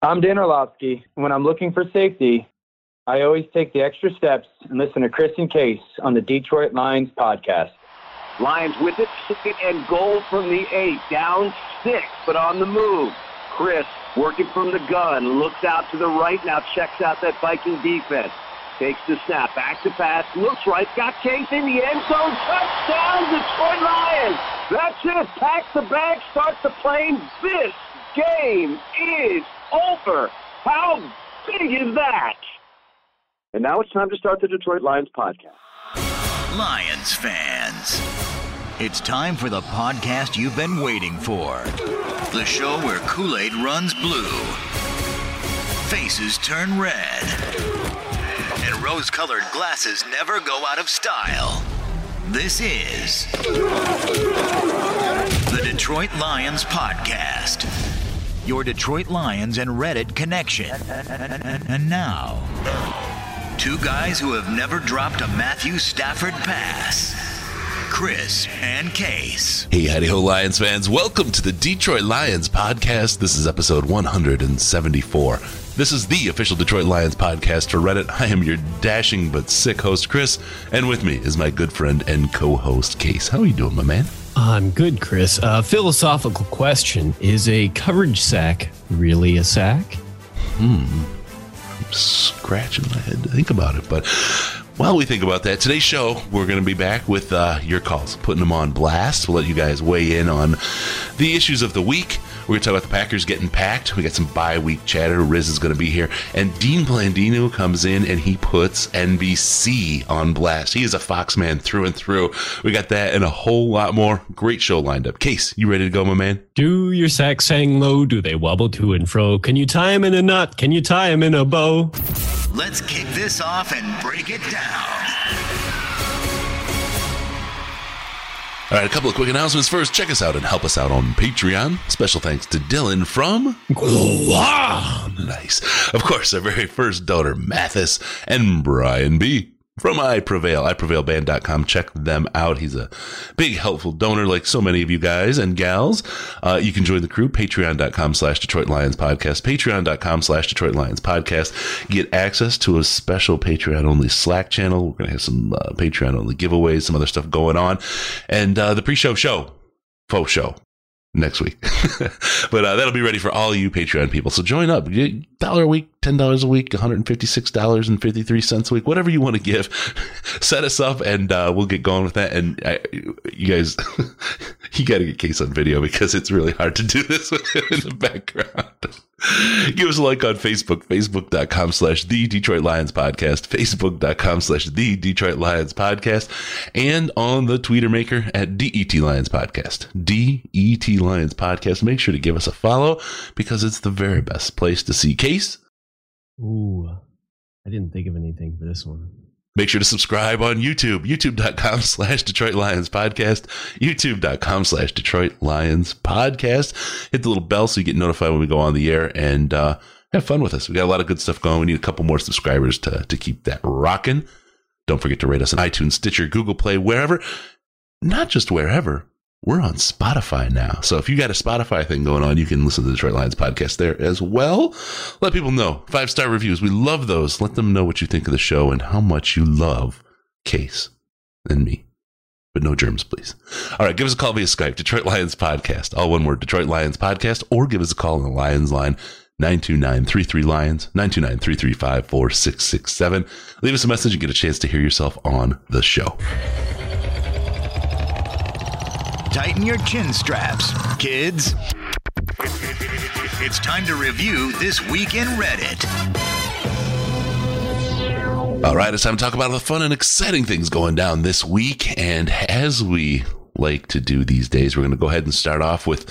I'm Dan Orlovsky. When I'm looking for safety, I always take the extra steps and listen to Chris and Case on the Detroit Lions podcast. Lions with it, and goal from the eight, down six, but on the move. Chris working from the gun, looks out to the right, now checks out that Viking defense. Takes the snap, back to pass, looks right, got Case in the end zone, touchdown, Detroit Lions! That's it, pack the bag, start the plane. This game is over. How big is that? And now it's time to start the Detroit Lions podcast. Lions fans. It's time for the podcast you've been waiting for. The show where Kool Aid runs blue, faces turn red, and rose colored glasses never go out of style. This is the Detroit Lions Podcast, your Detroit Lions and Reddit connection. And now, two guys who have never dropped a Matthew Stafford pass. Chris and Case. Hey, howdy ho, Lions fans. Welcome to the Detroit Lions podcast. This is episode 174. This is the official Detroit Lions podcast for Reddit. I am your dashing but sick host, Chris, and with me is my good friend and co host, Case. How are you doing, my man? I'm good, Chris. Uh, philosophical question Is a coverage sack really a sack? Hmm. I'm scratching my head to think about it, but while we think about that, today's show, we're going to be back with uh, your calls, putting them on blast. We'll let you guys weigh in on the issues of the week. We're going to talk about the Packers getting packed. We got some bye week chatter. Riz is going to be here. And Dean Blandino comes in and he puts NBC on blast. He is a Fox man through and through. We got that and a whole lot more. Great show lined up. Case, you ready to go, my man? Do your sacks hang low? Do they wobble to and fro? Can you tie them in a knot? Can you tie them in a bow? Let's kick this off and break it down. All right, a couple of quick announcements first. Check us out and help us out on Patreon. Special thanks to Dylan from Guam. Nice. Of course, our very first daughter, Mathis, and Brian B. From I Prevail, iprevailband.com. Check them out. He's a big, helpful donor like so many of you guys and gals. Uh, you can join the crew, patreon.com slash Detroit Lions Podcast, patreon.com slash Detroit Lions Podcast. Get access to a special Patreon only Slack channel. We're going to have some uh, Patreon only giveaways, some other stuff going on. And uh, the pre show show, faux show next week. but uh, that'll be ready for all you Patreon people. So join up. Dollar a week, ten dollars a week, one hundred fifty six dollars and fifty three cents a week, whatever you want to give. Set us up, and uh, we'll get going with that. And I, you guys, you got to get Case on video because it's really hard to do this in the background. Give us a like on Facebook, facebook.com slash the Detroit Lions podcast, facebook.com slash the Detroit Lions podcast, and on the Tweeter maker at DET Lions podcast, DET Lions podcast. Make sure to give us a follow because it's the very best place to see Case. Ooh, I didn't think of anything for this one. Make sure to subscribe on YouTube, youtube.com slash Detroit Lions podcast, youtube.com slash Detroit Lions podcast. Hit the little bell so you get notified when we go on the air and uh, have fun with us. We got a lot of good stuff going. We need a couple more subscribers to, to keep that rocking. Don't forget to rate us on iTunes, Stitcher, Google Play, wherever. Not just wherever. We're on Spotify now. So if you got a Spotify thing going on, you can listen to the Detroit Lions podcast there as well. Let people know. Five star reviews. We love those. Let them know what you think of the show and how much you love Case and me. But no germs, please. All right, give us a call via Skype, Detroit Lions Podcast. All one word, Detroit Lions Podcast, or give us a call on the Lions line, 929-33 Lions, 929-335-4667. Leave us a message and get a chance to hear yourself on the show. Tighten your chin straps, kids. It's time to review this week in Reddit. All right, it's time to talk about the fun and exciting things going down this week. And as we like to do these days, we're going to go ahead and start off with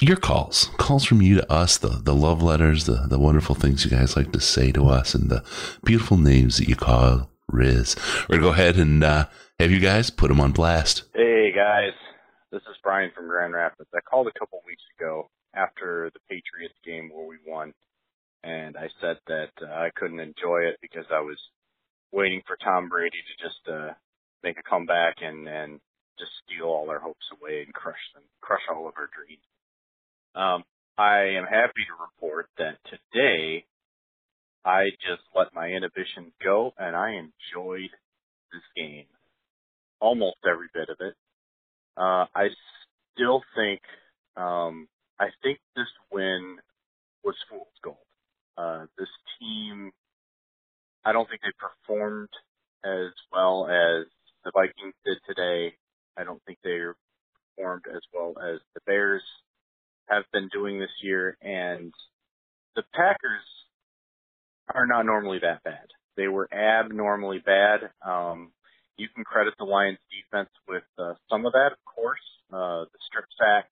your calls, calls from you to us, the, the love letters, the, the wonderful things you guys like to say to us, and the beautiful names that you call Riz. We're going to go ahead and uh, have you guys put them on blast. Hey, guys. This is Brian from Grand Rapids. I called a couple weeks ago after the Patriots game where we won, and I said that uh, I couldn't enjoy it because I was waiting for Tom Brady to just uh, make a comeback and, and just steal all our hopes away and crush them, crush all of our dreams. Um, I am happy to report that today I just let my inhibitions go and I enjoyed this game. Almost every bit of it. Uh, I still think, um, I think this win was fool's gold. Uh, this team, I don't think they performed as well as the Vikings did today. I don't think they performed as well as the Bears have been doing this year, and the Packers are not normally that bad. They were abnormally bad. Um, you can credit the Lions defense with uh, some of that, of course. Uh, the strip sack,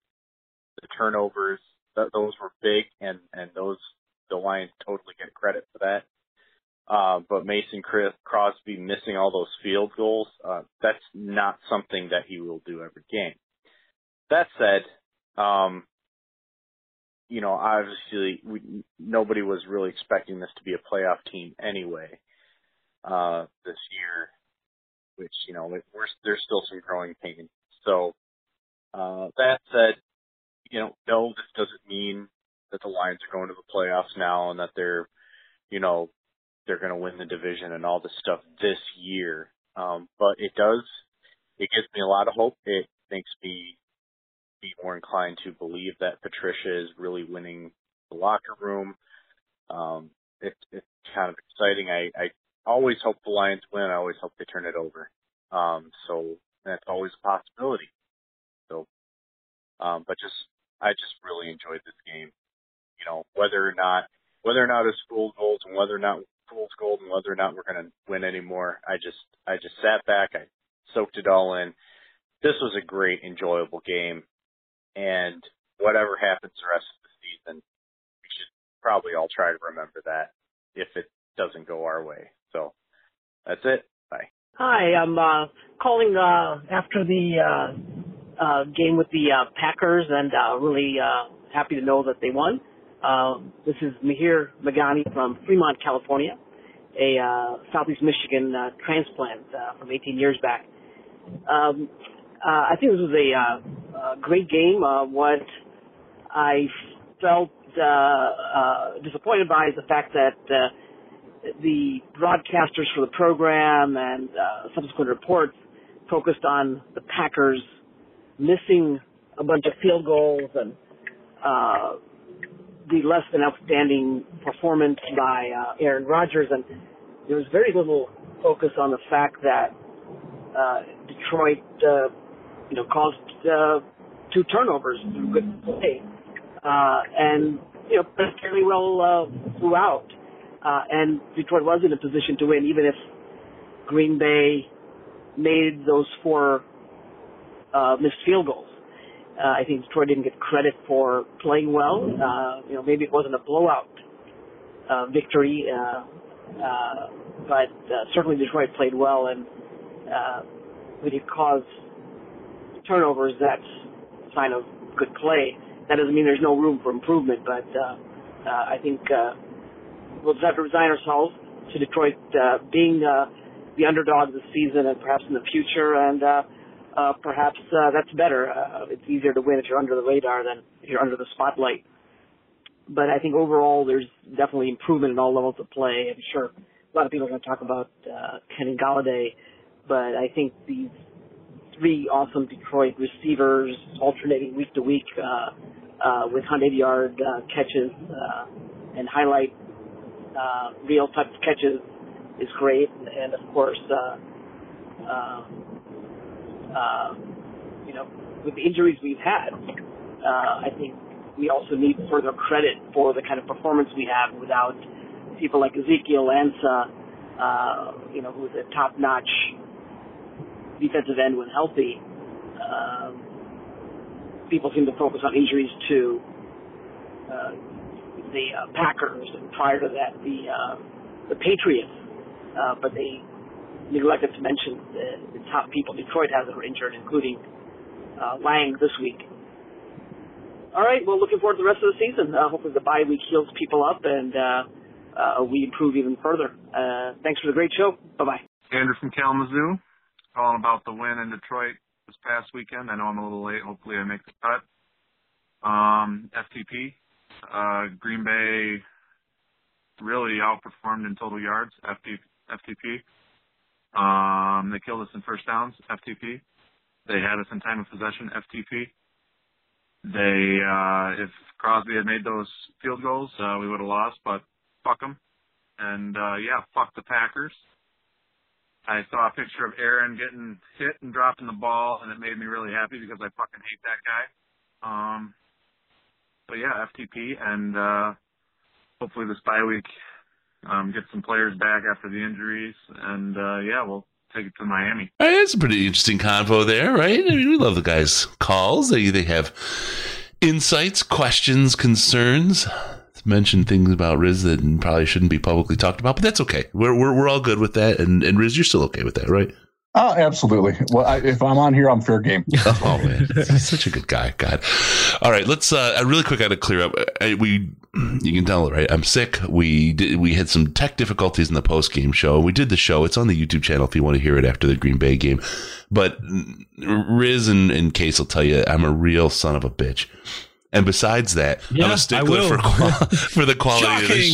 the turnovers, th- those were big, and and those the Lions totally get credit for that. Uh, but Mason Chris Crosby missing all those field goals, uh, that's not something that he will do every game. That said, um, you know, obviously we, nobody was really expecting this to be a playoff team anyway, uh, this year, which, you know, there's still some growing pains. So, uh, that said, you know, no, this doesn't mean that the Lions are going to the playoffs now and that they're, you know, they're going to win the division and all this stuff this year. Um, but it does, it gives me a lot of hope. It makes me be more inclined to believe that Patricia is really winning the locker room. Um, it, it's kind of exciting. I, I always hope the Lions win. I always hope they turn it over. Um, so that's always a possibility. So, um, but just, I just really enjoyed this game. You know, whether or not, whether or not it's fool's goals and whether or not fool's gold and whether or not we're going to win anymore, I just, I just sat back. I soaked it all in. This was a great, enjoyable game and whatever happens the rest of the season, we should probably all try to remember that if it doesn't go our way. So that's it. Bye. Hi, I'm uh, calling uh, after the uh, uh, game with the uh, Packers, and uh, really uh, happy to know that they won. Uh, this is Mahir Magani from Fremont, California, a uh, Southeast Michigan uh, transplant uh, from 18 years back. Um, uh, I think this was a, uh, great game. Uh, what I felt uh, uh, disappointed by is the fact that uh, the broadcasters for the program and uh, subsequent reports focused on the Packers missing a bunch of field goals and uh, the less than outstanding performance by uh, Aaron Rodgers, and there was very little focus on the fact that uh, Detroit uh, you know, caused uh, two turnovers through good play, uh, and you know, fairly well uh, throughout. Uh, and Detroit was in a position to win, even if Green Bay made those four uh, missed field goals. Uh, I think Detroit didn't get credit for playing well. Uh, you know, maybe it wasn't a blowout uh, victory, uh, uh, but uh, certainly Detroit played well, and uh, when you cause turnovers, that's a sign of good play. That doesn't mean there's no room for improvement, but uh, uh, I think uh, we'll just have to resign ourselves to Detroit uh, being uh, the underdog this season and perhaps in the future, and uh, uh, perhaps uh, that's better. Uh, it's easier to win if you're under the radar than if you're under the spotlight. But I think overall, there's definitely improvement in all levels of play. I'm sure a lot of people are going to talk about uh, Kenny Golladay, but I think these three awesome Detroit receivers alternating week to week uh, uh, with 100 yard uh, catches uh, and highlight uh, real type of catches is great. And of course, uh, uh, uh, you know, with the injuries we've had, uh, I think we also need further credit for the kind of performance we have without people like Ezekiel Ansah, uh, you know, who's a top-notch defensive end when healthy. Um, people seem to focus on injuries to uh, the uh, Packers and prior to that the uh, the Patriots, uh, but they neglected to mention the, the top people Detroit has that were injured, including uh, Lang this week. All right, well, looking forward to the rest of the season. Uh, hopefully, the bye week heals people up and uh, uh, we improve even further. Uh, thanks for the great show. Bye bye. Andrew from Kalamazoo, calling about the win in Detroit this past weekend. I know I'm a little late. Hopefully, I make the cut. Um, FTP, uh, Green Bay really outperformed in total yards. FTP. FTP. Um, they killed us in first downs. FTP. They had us in time of possession. FTP. They, uh, if Crosby had made those field goals, uh, we would have lost, but fuck them. And, uh, yeah, fuck the Packers. I saw a picture of Aaron getting hit and dropping the ball, and it made me really happy because I fucking hate that guy. Um, but yeah, FTP, and, uh, hopefully this bye week, um, get some players back after the injuries, and, uh, yeah, we'll take it to Miami. Right, a pretty interesting convo there, right? I mean, we love the guys' calls. They they have insights, questions, concerns. Mention things about Riz that probably shouldn't be publicly talked about, but that's okay. We're we're, we're all good with that. And and Riz, you're still okay with that, right? Oh, absolutely. Well, I, if I'm on here, I'm fair game. oh man, he's such a good guy. God. All right, let's uh, really quick. I got to clear up. I, we, you can tell, right? I'm sick. We did, we had some tech difficulties in the post game show. We did the show. It's on the YouTube channel if you want to hear it after the Green Bay game. But Riz and, and Case will tell you I'm a real son of a bitch. And besides that, Yeah, I'm a stickler for qual- for the quality of the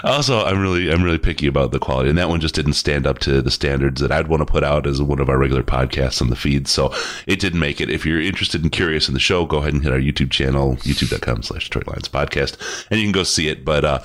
show. also, I'm really I'm really picky about the quality, and that one just didn't stand up to the standards that I'd want to put out as one of our regular podcasts on the feed. So it didn't make it. If you're interested and curious in the show, go ahead and hit our YouTube channel, youtube.com/slash Detroit Lions Podcast, and you can go see it. But uh,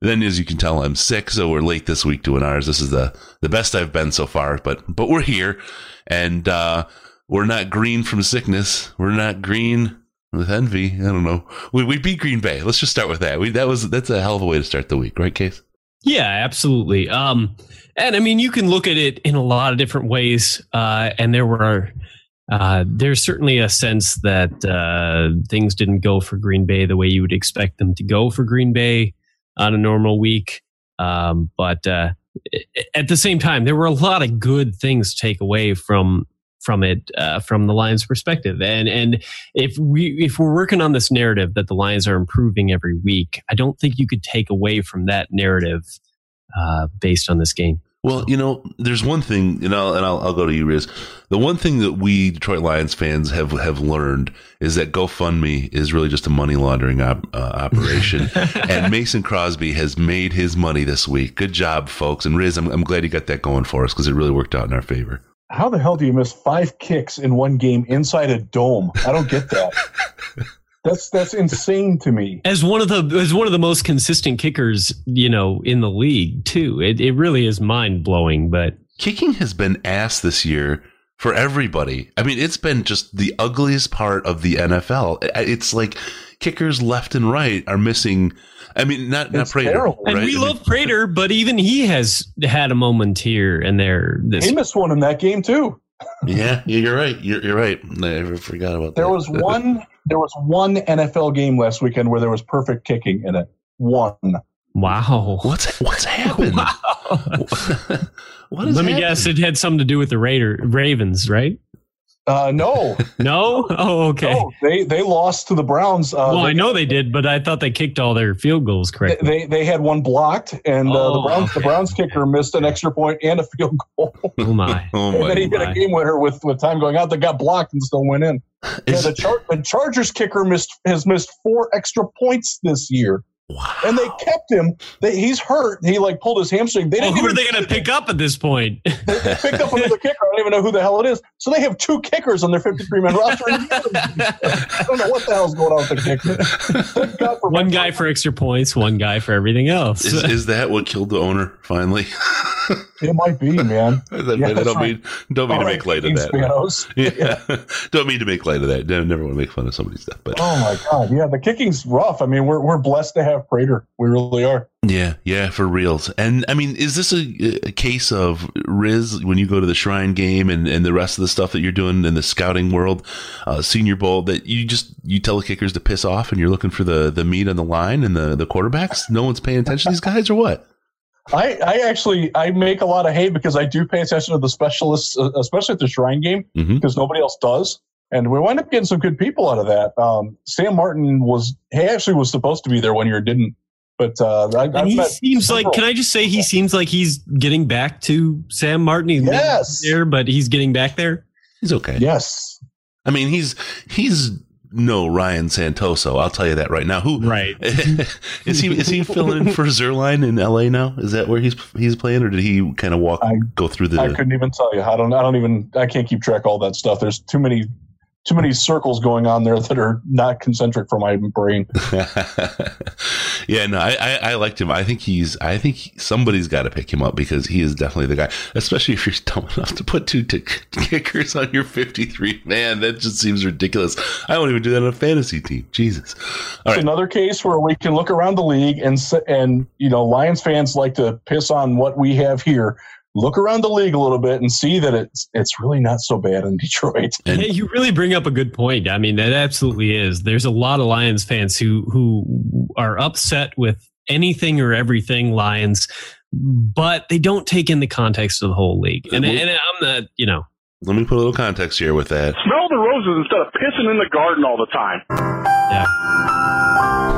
then, as you can tell, I'm sick, so we're late this week doing ours. This is the the best I've been so far, but but we're here, and uh, we're not green from sickness. We're not green with envy. I don't know. We we beat Green Bay. Let's just start with that. We that was that's a hell of a way to start the week, right, Case? Yeah, absolutely. Um, and I mean, you can look at it in a lot of different ways. Uh, and there were, uh, there's certainly a sense that uh, things didn't go for Green Bay the way you would expect them to go for Green Bay on a normal week. Um, but uh, at the same time, there were a lot of good things to take away from from it uh, from the Lions' perspective. And and if we if we're working on this narrative that the Lions are improving every week, I don't think you could take away from that narrative uh, based on this game. Well, you know, there's one thing, you know, and I'll, I'll go to you, Riz. The one thing that we Detroit Lions fans have have learned is that GoFundMe is really just a money laundering op, uh, operation, and Mason Crosby has made his money this week. Good job, folks. And Riz, I'm, I'm glad you got that going for us because it really worked out in our favor. How the hell do you miss five kicks in one game inside a dome? I don't get that. that's that's insane to me. As one of the as one of the most consistent kickers, you know, in the league too. It it really is mind blowing. But Kicking has been ass this year for everybody. I mean, it's been just the ugliest part of the NFL. It's like kickers left and right are missing. I mean, not not Prater, terrible. and we I mean, love Prater, but even he has had a moment here and there. This He missed one in that game too. Yeah, yeah, you're right. You're, you're right. I forgot about There that. was one. There was one NFL game last weekend where there was perfect kicking in it. One. wow. What's what's happened? Wow. what is Let me happening? guess, it had something to do with the Raider Ravens, right? Uh, no, No. Oh, okay. no, they they lost to the Browns. Uh, well, they, I know they did, but I thought they kicked all their field goals correctly. they they had one blocked, and uh, the Oh, Browns the. Browns kicker missed an extra point and a field goal. oh my. Oh and then he my! hit a game winner with, with time going out that got blocked and still went in. Yeah, the, Char- the Chargers kicker missed has missed four extra points this year, wow. and they kept him. They, he's hurt. He like pulled his hamstring. They Well, didn't who are they going to pick up at this point? they picked up another kicker. I don't even know who the hell it is. So they have two kickers on their 53 man roster. I don't know what the hell's going on with the kicker. Thank God for one guy for extra points, one guy for everything else. Is, is that what killed the owner finally? It might be, man. I Yeah, that's don't right. mean don't mean All to right, make light of that. Spanos. Yeah, don't mean to make light of that. Never, never want to make fun of somebody's stuff, but Oh my God. Yeah, the kicking's rough. I mean, we're we're blessed to have Prater. We really are. Yeah, yeah, for reals. And I mean, is this a, a, case of Riz when you go to the Shrine game and, and the rest of the stuff that you're doing in the scouting world, uh, Senior Bowl, that you just you tell the kickers to piss off and you're looking for the the meat on the line and the the quarterbacks? No one's paying attention to these guys or what? I, I actually I make a lot of hay because I do pay attention to the specialists, uh, especially at the Shrine game, Mhm. because nobody else does. And we wind up getting some good people out of that. Um, Sam Martin was he actually was supposed to be there one year, didn't. But uh, I, And he met seems like, can I just say, he seems like he's getting back to Sam Martin. He's maybe Yes. there, but he's getting back there. He's okay. Yes. I mean, he's he's no Ryan Santoso. I'll tell you that right now. Who Right. is he? Is he filling in for Zuerlein in L.A. now? Is that where he's he's playing, or did he kind of walk I- go through the? I couldn't even tell you. I don't. I don't even. I can't keep track of all that stuff. There's too many, too many circles going on there that are not concentric for my brain. yeah, no, I, I, I liked him. I think he's. I think he- somebody's got to pick him up because he is definitely the guy. Especially if you're dumb enough to put two tick kickers on your 53 man. That just seems ridiculous. I won't even do that on a fantasy team. Jesus. All It's right. another case where we can look around the league and and you know Lions fans like to piss on what we have here. Look around the league a little bit and see that it's it's really not so bad in Detroit. And- yeah, you really bring up a good point. I mean, that absolutely is. There's a lot of Lions fans who who are upset with anything or everything Lions, but they don't take in the context of the whole league. And, and I'm not, you know, Let me put a little context here with that. Smell the roses instead of pissing in the garden all the time. Yeah.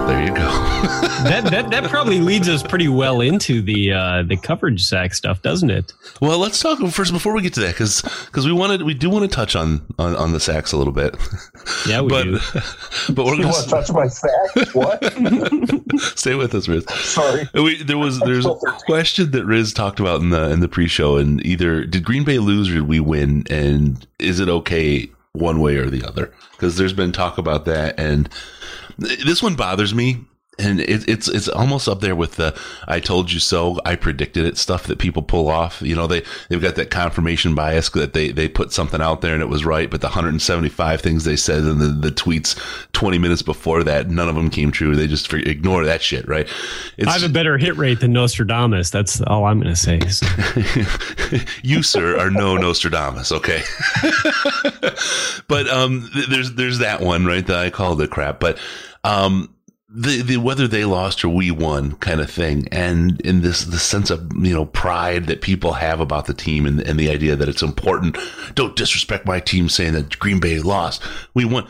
There you go. that that that probably leads us pretty well into the uh, the coverage sack stuff, doesn't it? Well, let's talk first before we get to that because because we wanted we do want to touch on, on on the sacks a little bit. Yeah, we but do. but we're going want to touch my sack? What? stay with us, Riz. Sorry. We, there was there's a question that Riz talked about in the in the pre-show, and either did Green Bay lose or did we win, and is it okay one way or the other? Because there's been talk about that, and this one bothers me. And it, it's it's almost up there with the "I told you so," "I predicted it" stuff that people pull off. You know, they they've got that confirmation bias that they they put something out there and it was right, but the 175 things they said in the, the tweets 20 minutes before that, none of them came true. They just ignore that shit, right? It's, I have a better hit rate than Nostradamus. That's all I'm going to say. you, sir, are no Nostradamus. Okay, but um, th- there's there's that one right that I called it crap. But um, the the whether they lost or we won kind of thing, and in this the sense of you know pride that people have about the team, and, and the idea that it's important. Don't disrespect my team saying that Green Bay lost. We won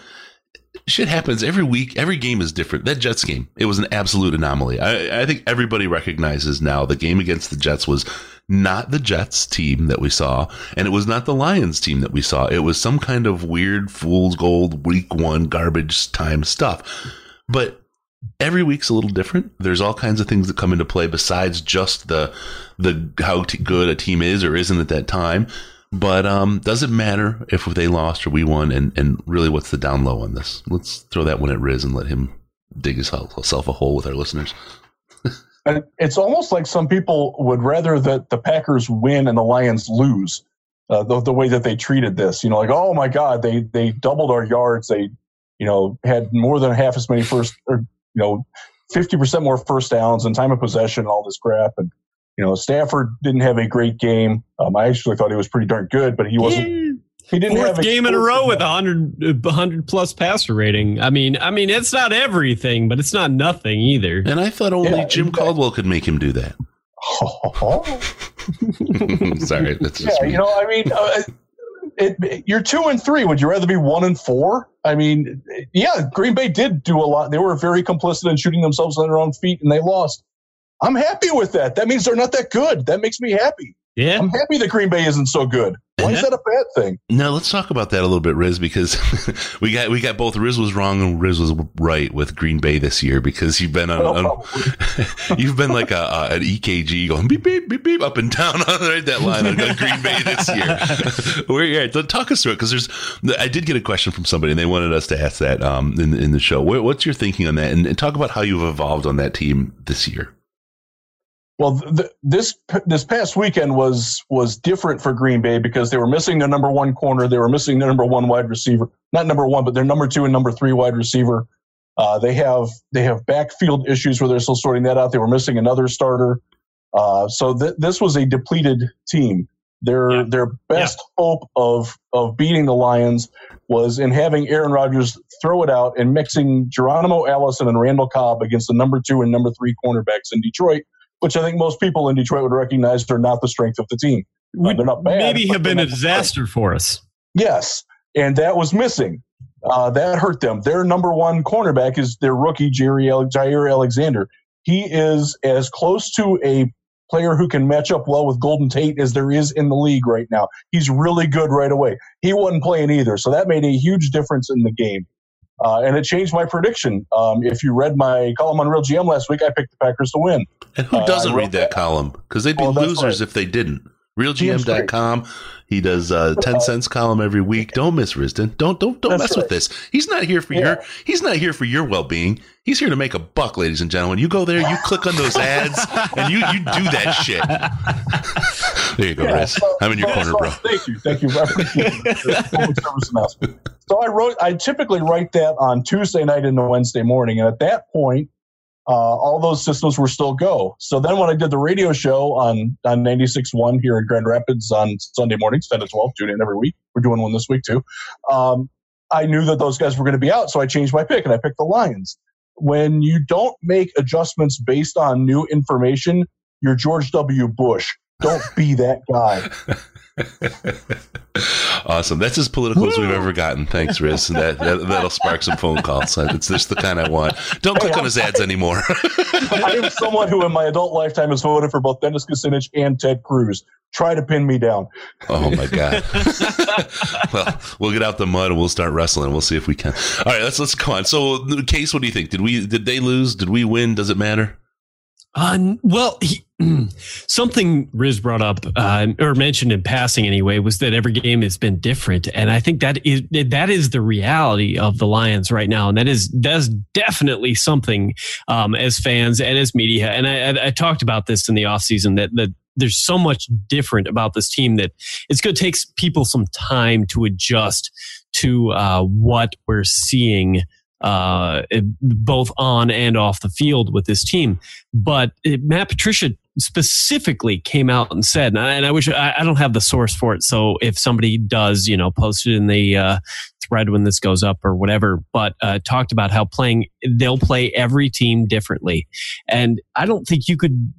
shit happens every week. Every game is different. That Jets game, it was an absolute anomaly. I, I think everybody recognizes now the game against the Jets was not the Jets team that we saw, and it was not the Lions team that we saw. It was some kind of weird fool's gold week one garbage time stuff. But every week's a little different. There's all kinds of things that come into play besides just the the how t- good a team is or isn't at that time. But um, does it matter if they lost or we won? And, and really, what's the down low on this? Let's throw that one at Riz and let him dig himself a hole with our listeners. It's almost like some people would rather that the Packers win and the Lions lose. Uh, the, the way that they treated this, you know, like oh my God, they they doubled our yards. They, you know, had more than half as many first, or you know, fifty percent more first downs and time of possession, and all this crap. And you know, Stafford didn't have a great game. Um, I actually thought he was pretty darn good, but he wasn't. He didn't Fourth have game in a row with a hundred hundred plus passer rating. I mean, I mean, it's not everything, but it's not nothing either. And I thought only Yeah, Jim exactly. Caldwell could make him do that. Sorry, that's just yeah, me. you know, I mean, uh, it, you're two and three. Would you rather be one and four? I mean, yeah, Green Bay did do a lot. They were very complicit in shooting themselves on their own feet, and they lost. I'm happy with that. That means they're not that good. That makes me happy. Yeah, I'm happy that Green Bay isn't so good. Why is that a bad thing? Now let's talk about that a little bit, Riz, because we got we got both Riz was wrong and Riz was right with Green Bay this year because you've been on, Well, on you've been like a, a an EKG going beep beep beep beep up and down on right that line on Green Bay this year. We're yeah, so talk us through it because there's I did get a question from somebody and they wanted us to ask that um in in the show. What's your thinking on that and, and talk about how you've evolved on that team this year? Well, th- this this past weekend was was different for Green Bay because they were missing their number one corner, they were missing their number one wide receiver, not number one, but their number two and number three wide receiver. Uh, they have they have backfield issues where they're still sorting that out. They were missing another starter, uh, so th- this was a depleted team. Their yeah. their best yeah. hope of of beating the Lions was in having Aaron Rodgers throw it out and mixing Geronimo Allison and Randall Cobb against the number two and number three cornerbacks in Detroit, which I think most people in Detroit would recognize are not the strength of the team. Would uh, bad, maybe have been a disaster for us. Yes, and that was missing. Uh, that hurt them. Their number one cornerback is their rookie Jerry Jaire Alexander. He is as close to a player who can match up well with Golden Tate as there is in the league right now. He's really good right away. He wasn't playing either, so that made a huge difference in the game. Uh, and it changed my prediction. Um, if you read my column on Real GM last week, I picked the Packers to win. And who doesn't uh, read that, that column? Because they'd be oh, losers right. if they didn't. RealGM.com. He does uh, ten cents column every week. Don't miss Risdon. Don't don't don't That's mess right. with this. He's not here for yeah. your he's not here for your well being. He's here to make a buck, ladies and gentlemen. You go there, you click on those ads, and you you do that shit. there you go, yeah, Riz. So, I'm in your so, corner, so, bro. Thank you, thank you. I. So I wrote. I typically write that on Tuesday night into Wednesday morning, and at that point, uh, all those systems were still go. So then when I did the radio show on, on 96.1 here in Grand Rapids on Sunday mornings, 10 to 12, tune in every week. We're doing one this week too. Um, I knew that those guys were going to be out, so I changed my pick and I picked the Lions. When you don't make adjustments based on new information, you're George W. Bush. Don't be that guy. awesome. That's as political as we've ever gotten. Thanks, Riz. That, that will spark some phone calls. It's just the kind I want. Don't click on his ads anymore. I am someone who, in my adult lifetime, has voted for both Dennis Kucinich and Ted Cruz. Try to pin me down. Oh my god. well, we'll get out the mud and we'll start wrestling. We'll see if we can. All right, let's let's go on. So, case, what do you think? Did we did they lose? Did we win? Does it matter? Uh, well, he, something Riz brought up uh, or mentioned in passing anyway was that every game has been different, and I think that is that is the reality of the Lions right now, and that is that's definitely something um, as fans and as media. And I, I, I talked about this in the offseason that that there's so much different about this team that it's going to take people some time to adjust to uh, what we're seeing uh, both on and off the field with this team. But it, Matt Patricia specifically came out and said, and I, and I wish I, I, don't have the source for it. So if somebody does, you know, post it in the uh, thread when this goes up or whatever, but uh, talked about how playing, they'll play every team differently. And I don't think you could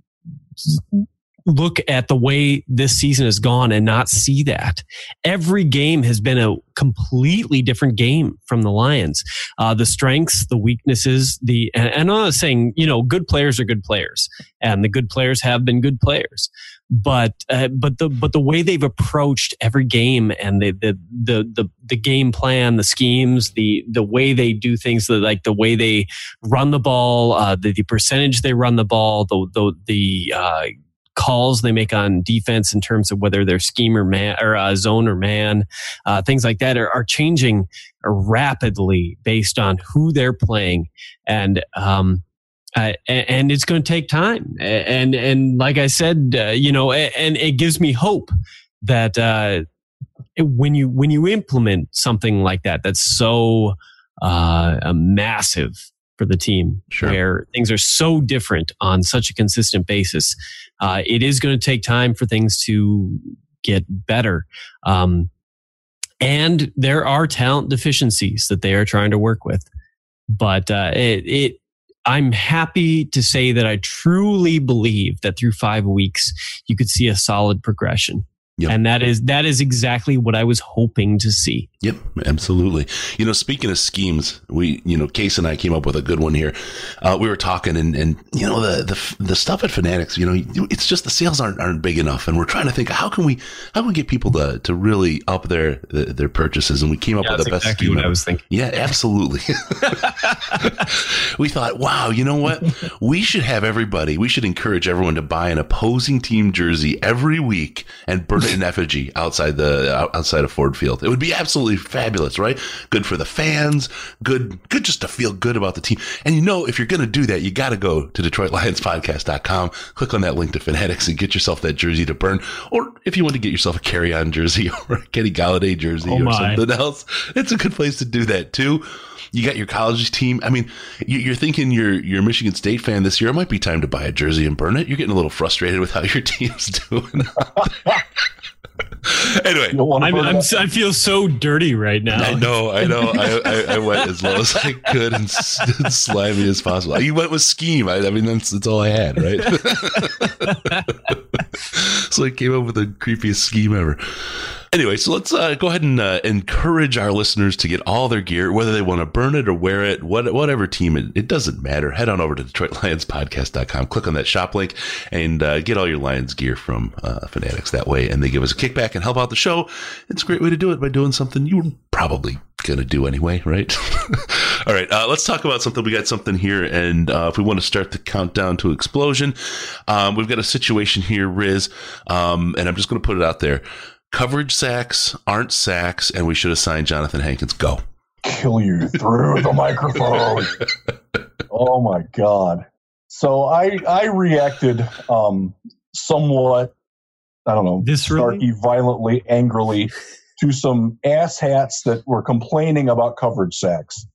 look at the way this season has gone and not see that. Every game has been a completely different game from the Lions. Uh, the strengths, the weaknesses, the and, and I'm not saying you know good players are good players, and the good players have been good players. But uh, but the but the way they've approached every game and the the the the, the game plan, the schemes, the the way they do things, the, like the way they run the ball, uh, the, the percentage they run the ball, the the the uh, calls they make on defense in terms of whether they're scheme or man or uh, zone or man, uh, things like that are, are, changing rapidly based on who they're playing, and um, uh, and it's going to take time. And and like I said, uh, you know, and it gives me hope that uh, when you when you implement something like that, that's so uh, massive for the team, sure. where things are so different on such a consistent basis uh, it is going to take time for things to get better. Um, and there are talent deficiencies that they are trying to work with. But uh, it, it, I'm happy to say that I truly believe that through five weeks, you could see a solid progression. Yep. And that is that is exactly what I was hoping to see. Yep, absolutely. You know, speaking of schemes, we you know, Case and I came up with a good one here. Uh, we were talking, and and you know the the the stuff at Fanatics, you know, it's just the sales aren't aren't big enough, and we're trying to think how can we how can we get people to to really up their their purchases, and we came up yeah, with the best exactly scheme. What I was thinking. Yeah, absolutely. we thought, wow, you know what? We should have everybody. We should encourage everyone to buy an opposing team jersey every week and burn an effigy outside the outside of Ford Field. It would be absolutely fabulous, right? Good for the fans, good good just to feel good about the team. And you know, if you're going to do that, you got to go to DetroitLionsPodcast.com, click on that link to Fanatics, and get yourself that jersey to burn. Or if you want to get yourself a Kerryon jersey or a Kenny Golladay jersey oh or something else, it's a good place to do that too. You got your college team. I mean, you- are thinking you're you're a Michigan State fan this year. It might be time to buy a jersey and burn it. You're getting a little frustrated with how your team's doing. anyway, I'm, I'm, si feel so dirty right now. I know, I know. I, I, I went as low as I could and, s- as slimy as possible. You went with scheme. I, I mean, that's that's all I had, right? so I came up with the creepiest scheme ever. Anyway, so let's uh, go ahead and uh, encourage our listeners to get all their gear, whether they want to burn it or wear it, what, whatever team, it, it doesn't matter. Head on over to DetroitLionsPodcast.com, click on that shop link, and uh, get all your Lions gear from uh, Fanatics that way. And they give us a kickback and help out the show. It's a great way to do it by doing something you probably going to do anyway, right? all right, uh, let's talk about something. We got something here, and uh, if we want to start the countdown to explosion, um, we've got a situation here, Riz, um, and I'm just going to put it out there coverage sacks aren't sacks, and we should have signed Johnathan Hankins. Go. Kill you through the microphone. oh my god. So I I reacted um somewhat I don't know Viscerally? snarky, violently, angrily to some asshats that were complaining about coverage sacks.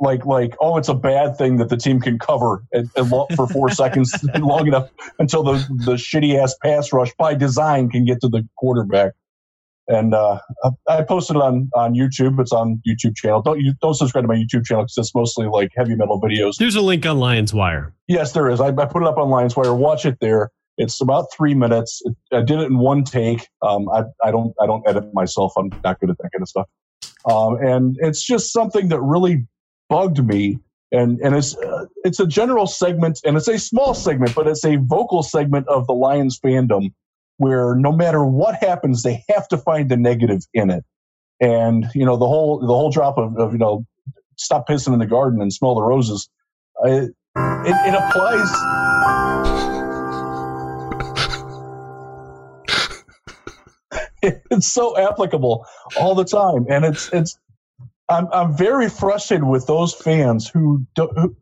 Like like oh it's a bad thing that the team can cover and, and lo- for four seconds long enough until the the shitty ass pass rush by design can get to the quarterback and uh, I posted it on on YouTube. It's on YouTube channel. Don't you don't subscribe to my YouTube channel because it's mostly like heavy metal videos. There's a link on Lions Wire. Yes, there is. I, I put it up on Lions Wire. Watch it there. It's about three minutes. I did it in one take. Um, I, I don't I don't edit myself. I'm not good at that kind of stuff. Um, and it's just something that really bugged me. And and it's uh, it's a general segment, and it's a small segment, but it's a vocal segment of the Lions fandom where no matter what happens, they have to find the negative in it. And you know the whole the whole drop of, of you know stop pissing in the garden and smell the roses. Uh, it, it applies. it's so applicable all the time, and it's it's. I'm I'm very frustrated with those fans who, do, who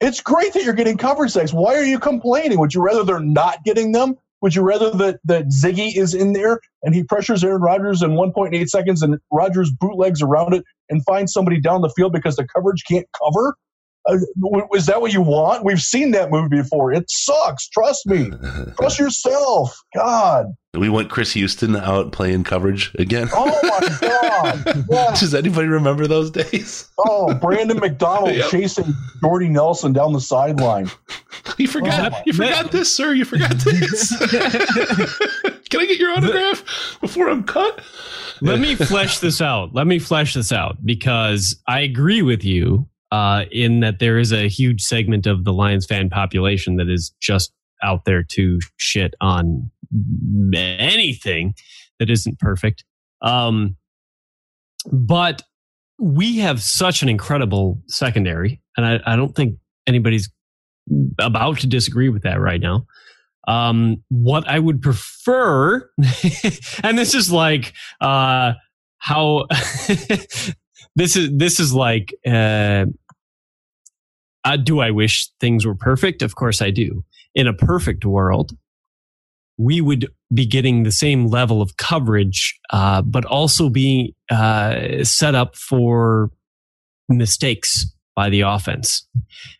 it's great that you're getting coverage sacks. Why are you complaining? Would you rather they're not getting them? Would you rather that, that Ziggy is in there and he pressures Aaron Rodgers in 1.8 seconds and Rodgers bootlegs around it and finds somebody down the field because the coverage can't cover? Uh, is that what you want? We've seen that movie before. It sucks. Trust me. Trust yourself. God. We want Chris Houston out playing coverage again. Oh my God. Yes. Does anybody remember those days? Oh, Brandon McDonald Yep. chasing Jordy Nelson down the sideline. You forgot. Oh, you forgot this, sir. You forgot this. Can I get your autograph before I'm cut? Let me flesh this out. Let me flesh this out because I agree with you uh, in that there is a huge segment of the Lions fan population that is just out there to shit on anything that isn't perfect. Um, but we have such an incredible secondary, and I, I don't think anybody's about to disagree with that right now. Um, what I would prefer, and this is like uh, how this is this is like uh, uh, do I wish things were perfect? Of course I do. In a perfect world, we would be getting the same level of coverage, uh, but also being uh, set up for mistakes by the offense.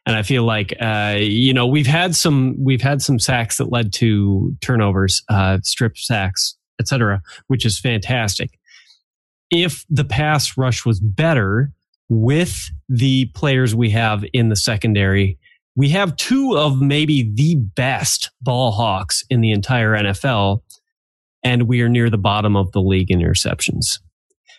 And I feel like uh, you know we've had some we've had some sacks that led to turnovers, uh, strip sacks, etc., which is fantastic. If the pass rush was better with the players we have in the secondary, we have two of maybe the best ball hawks in the entire NFL, and we are near the bottom of the league in interceptions.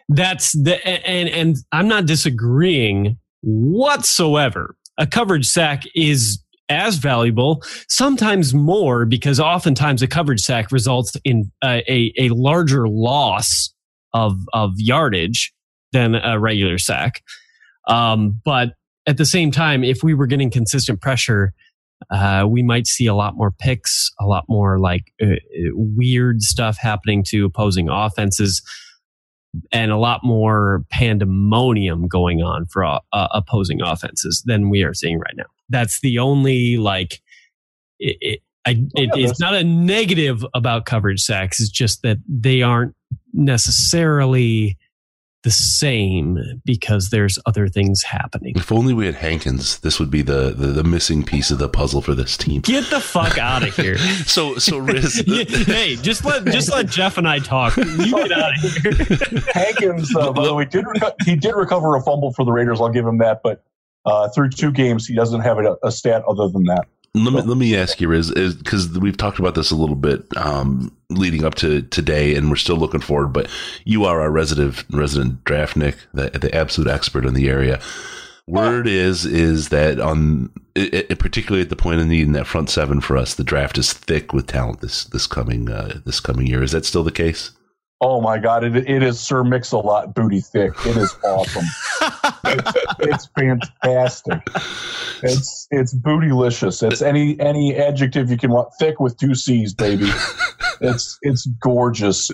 That's the and and I'm not disagreeing whatsoever. A coverage sack is as valuable, sometimes more, because oftentimes a coverage sack results in uh, a a larger loss of of yardage than a regular sack. Um, but at the same time, if we were getting consistent pressure, uh, we might see a lot more picks, a lot more like uh, weird stuff happening to opposing offenses, and a lot more pandemonium going on for uh, opposing offenses than we are seeing right now. That's the only like. It, it, I, it, it's not a negative about coverage sacks. It's just that they aren't necessarily the same because there's other things happening. If only we had Hankins, this would be the, the, the missing piece of the puzzle for this team. Get the fuck out of here. so so Riz, hey, just let just let Jeff and I talk. You get out of here. Hankins, uh, by the way, did reco- he did recover a fumble for the Raiders. I'll give him that, but uh, through two games, he doesn't have a, a stat other than that. Let me let me ask you, is is because we've talked about this a little bit um, leading up to today, and we're still looking forward. But you are our resident resident draft Nick, the the absolute expert in the area. Word is is that on it, it, particularly at the point of need in that front seven for us, the draft is thick with talent this this coming uh, this coming year. Is that still the case? Oh my God! It, it is Sir Mix-a-Lot booty thick. It is awesome. it's, it's fantastic. It's it's bootylicious. It's any any adjective you can want. Thick with two C's, baby. It's it's gorgeous.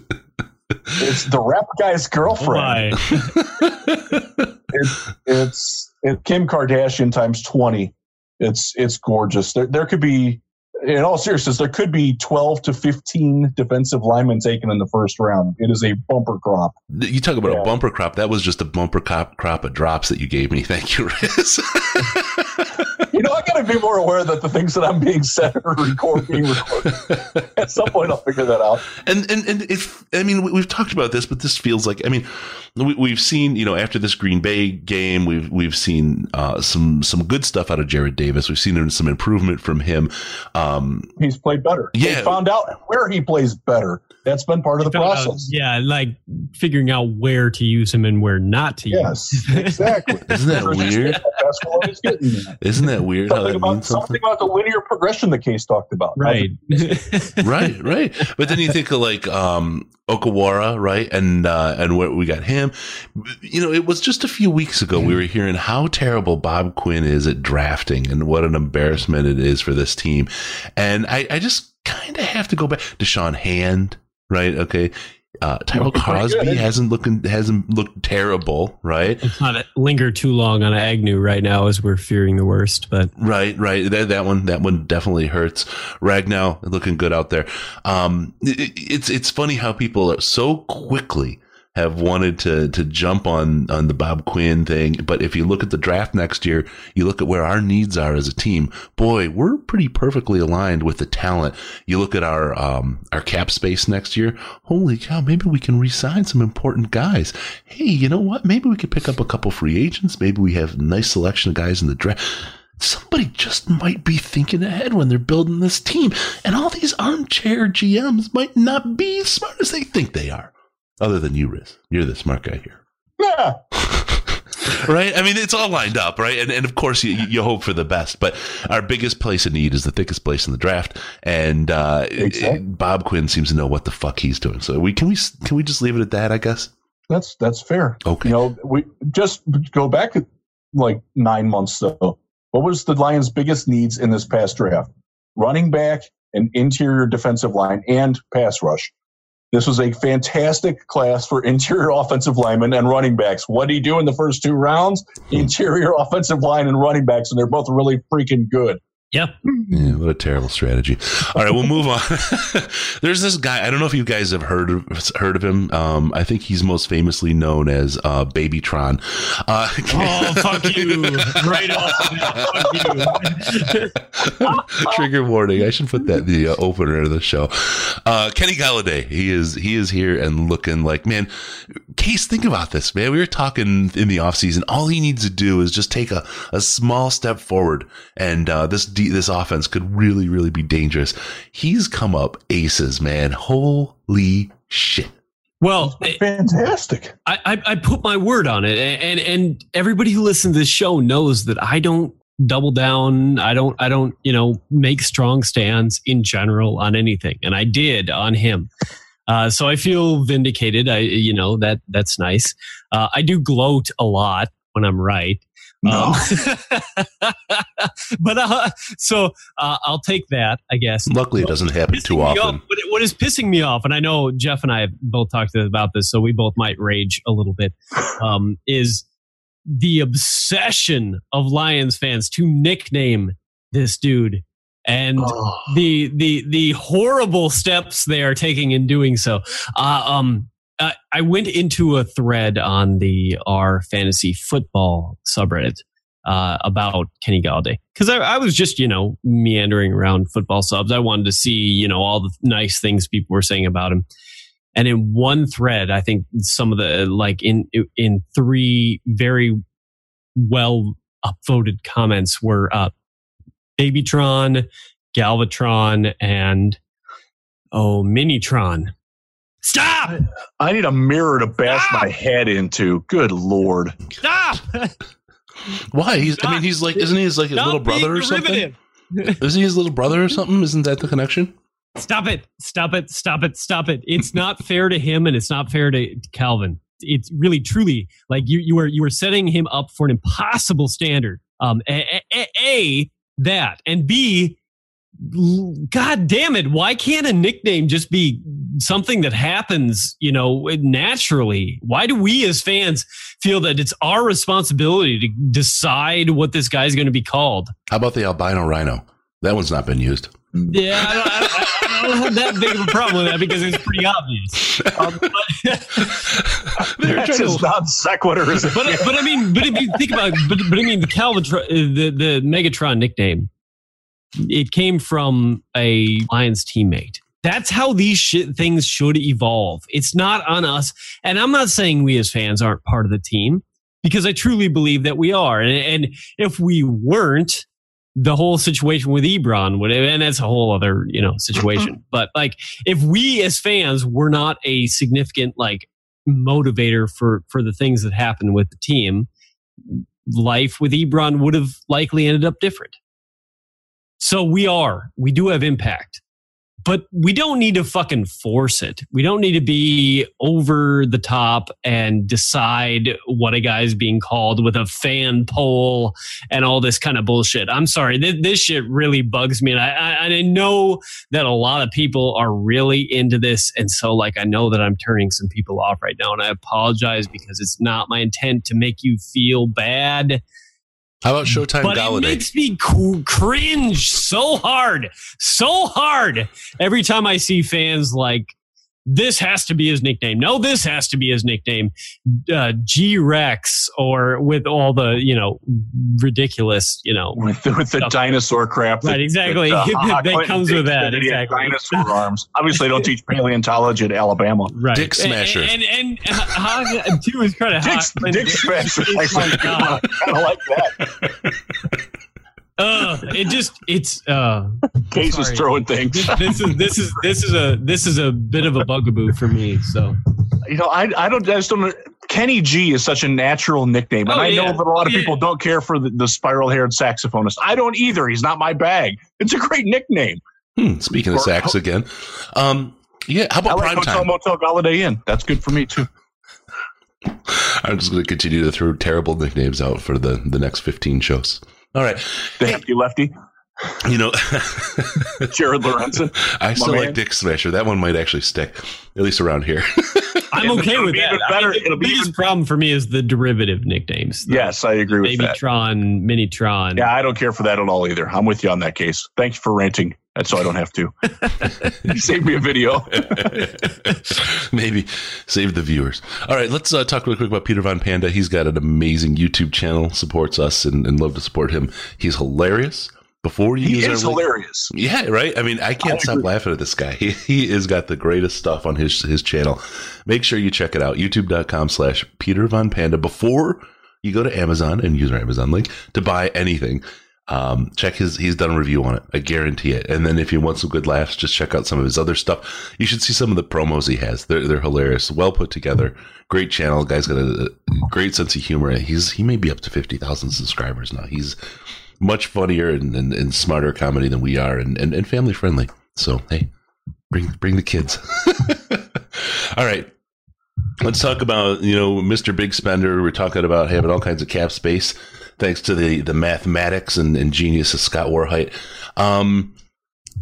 It's the rap guy's girlfriend. Oh it's it's it, Kim Kardashian times twenty. It's it's gorgeous. There there could be in all seriousness, there could be 12 to 15 defensive linemen taken in the first round. It is a bumper crop. You talk about yeah. a bumper crop. That was just a bumper crop, crop of drops that you gave me. Thank you, Riz. you know, I got to be more aware that the things that I'm being said are record, being recorded. At some point, I'll figure that out. And, and, and if, I mean, we've talked about this, but this feels like, I mean, we, have seen, you know, after this Green Bay game, we've, we've seen uh, some, some good stuff out of Jarrad Davis. We've seen some improvement from him. Um, He's played better. Yeah. They found out where he plays better. That's been part of the process. Out, yeah, like figuring out where to use him and where not to yes, use. Yes, exactly. Isn't that weird? Isn't that weird? Something, that about, something? about the linear progression the case talked about. Right. right, right. But then you think of like um, Okwara, right? And uh, and where we got him. You know, it was just a few weeks ago we were hearing how terrible Bob Quinn is at drafting and what an embarrassment it is for this team. And I, I just kind of have to go back to Sean Hand right? Okay. Uh, Tyrell Crosby hasn't looking hasn't looked terrible, right? It's not linger too long on Agnew right now as we're fearing the worst, but right, right. That, that one that one definitely hurts. Ragnow looking good out there. Um, it, it's it's funny how people are so quickly have wanted to to jump on on the Bob Quinn thing. But if you look at the draft next year, you look at where our needs are as a team. Boy, we're pretty perfectly aligned with the talent. You look at our um, our cap space next year. Holy cow! Maybe we can resign some important guys. Hey, you know what? Maybe we could pick up a couple free agents. Maybe we have a nice selection of guys in the draft somebody just might be thinking ahead when they're building this team. And all these armchair GMs might not be as smart as they think they are. Other than you, Riz. You're the smart guy here. Yeah. right? I mean, it's all lined up, right? And, and of course, you, you hope for the best. But our biggest place of need is the thickest place in the draft, and uh, exactly. Bob Quinn seems to know what the fuck he's doing. So we can we can we just leave it at that? I guess that's that's fair. Okay, you know, we just go back like nine months though. What was the Lions' biggest needs in this past draft? Running back, an interior defensive line, and pass rush. This was a fantastic class for interior offensive linemen and running backs. What did he do in the first two rounds? Interior offensive line and running backs, and they're both really freaking good. Yep. Yeah, what a terrible strategy. All right, we'll move on. There's this guy. I don't know if you guys have heard of, heard of him. Um, I think he's most famously known as uh, Babytron. Uh, oh, fuck you! Right off. fuck you. Trigger warning. I should put that in the uh, opener of the show. Uh, Kenny Golladay. He is he is here and looking like man. Case, think about this, man. We were talking in the offseason. All he needs to do is just take a, a small step forward, and uh, this this offense could really, really be dangerous. He's come up aces, man. Holy shit. Well, fantastic. I, I, I put my word on it, and and everybody who listens to this show knows that I don't double down. I don't I don't you know make strong stands in general on anything, and I did on him. Uh, so I feel vindicated. I you know that that's nice. Uh, I do gloat a lot when I'm right. No. Um, but uh, so uh, I'll take that, I guess. Luckily, it doesn't happen too often. Off, what is pissing me off, and I know Jeff and I have both talked about this, so we both might rage a little bit, um, is the obsession of Lions fans to nickname this dude and oh. the the the horrible steps they are taking in doing so. Uh, um, uh, I went into a thread on the our fantasy football subreddit uh, about Kenny Golladay because I, I, was just you know meandering around football subs. I wanted to see you know all the nice things people were saying about him. And in one thread, I think some of the like in in three very well upvoted comments were uh, Babytron, Galvatron, and oh Minitron. Stop! I need a mirror to bash Stop! my head into. Good lord! Stop! Why? He's. Stop. I mean, he's like. Isn't he his like his little brother or something? Isn't he his little brother or something? Isn't that the connection? Stop it! Stop it! Stop it! Stop it! It's not fair to him, and it's not fair to Calvin. It's really, truly like you. You are you were setting him up for an impossible standard. Um, a, a, a that and B, God damn it! Why can't a nickname just be something that happens, you know, naturally? Why do we as fans feel that it's our responsibility to decide what this guy's going to be called? How about the albino rhino? That one's not been used. Yeah, I don't, I, I don't, have that big of a problem with that because it's pretty obvious. Um, but, That's just non sequitur. But, but I mean, but if you think about, it, but, but I mean, the Calvatron, uh, the the Megatron nickname, it came from a Lions teammate. That's how these shit things should evolve. It's not on us, and I'm not saying we as fans aren't part of the team because I truly believe that we are, and, and if we weren't the whole situation with Ebron would, have and that's a whole other, you know, situation. but like, if we as fans were not a significant like motivator for for the things that happen with the team, life with Ebron would have likely ended up different. So we are, we do have impact. But we don't need to fucking force it. We don't need to be over the top and decide what a guy's being called with a fan poll and all this kind of bullshit. I'm sorry, this, this shit really bugs me, and I, I, I know that a lot of people are really into this, and so like I know that I'm turning some people off right now, and I apologize because it's not my intent to make you feel bad how about Showtime but Golladay? It makes me cringe so hard, so hard every time I see fans like this has to be his nickname. No, this has to be his nickname. Uh, G Rex, or with all the you know ridiculous you know with the, with the dinosaur crap. That, right, exactly. That, uh, that comes with that. Exactly. Dinosaur arms. Obviously, they don't teach paleontology at Alabama. Right. Dick Smasher. And and, and uh, two is kind of Dick, Dick Smasher. I kind of like that. Uh, it just it's uh Case is throwing things. This, this, is this is this is a this is a bit of a bugaboo for me. So you know, I I don't I just don't. Kenny G is such a natural nickname, and oh, I yeah. know that a lot of yeah. people don't care for the, the spiral haired saxophonist. I don't either. He's not my bag. It's a great nickname. Hmm, speaking of sax again, um, yeah. How about I like prime Hotel time? Motel Golladay Inn. That's good for me too. I'm just going to continue to throw terrible nicknames out for the the next 15 shows. All right. The hefty lefty. You know, Jared Lorenzen. I still man. like Dick Smasher. That one might actually stick, at least around here. I'm okay with that. Better. I mean, the biggest problem for me is the derivative nicknames. Yes, I agree with that. Babytron, Minitron. Yeah, I don't care for that at all either. I'm with you on that case. Thank you for ranting. That's so I don't have to. save me a video. Maybe save the viewers. All right, let's uh, talk real quick about Peter Von Panda. He's got an amazing YouTube channel, supports us, and, and love to support him. He's hilarious before you he use is hilarious. Yeah, right. I mean, I can't I stop laughing at this guy. He he has got the greatest stuff on his his channel. Make sure you check it out. YouTube.com slash Peter Von Panda before you go to Amazon and use our Amazon link to buy anything. Um, check his he's done a review on it. I guarantee it. And then if you want some good laughs, just check out some of his other stuff. You should see some of the promos he has. They're they're hilarious. Well put together. Great channel. Guy's got a, great sense of humor. He's he may be up to fifty thousand subscribers now. He's much funnier and, and, and, smarter comedy than we are and, and, and family friendly. So, hey, bring, bring the kids. all right. Let's talk about, you know, Mr. Big Spender. We're talking about having all kinds of cap space thanks to the, the mathematics and, and genius of Scott Warhite. Um,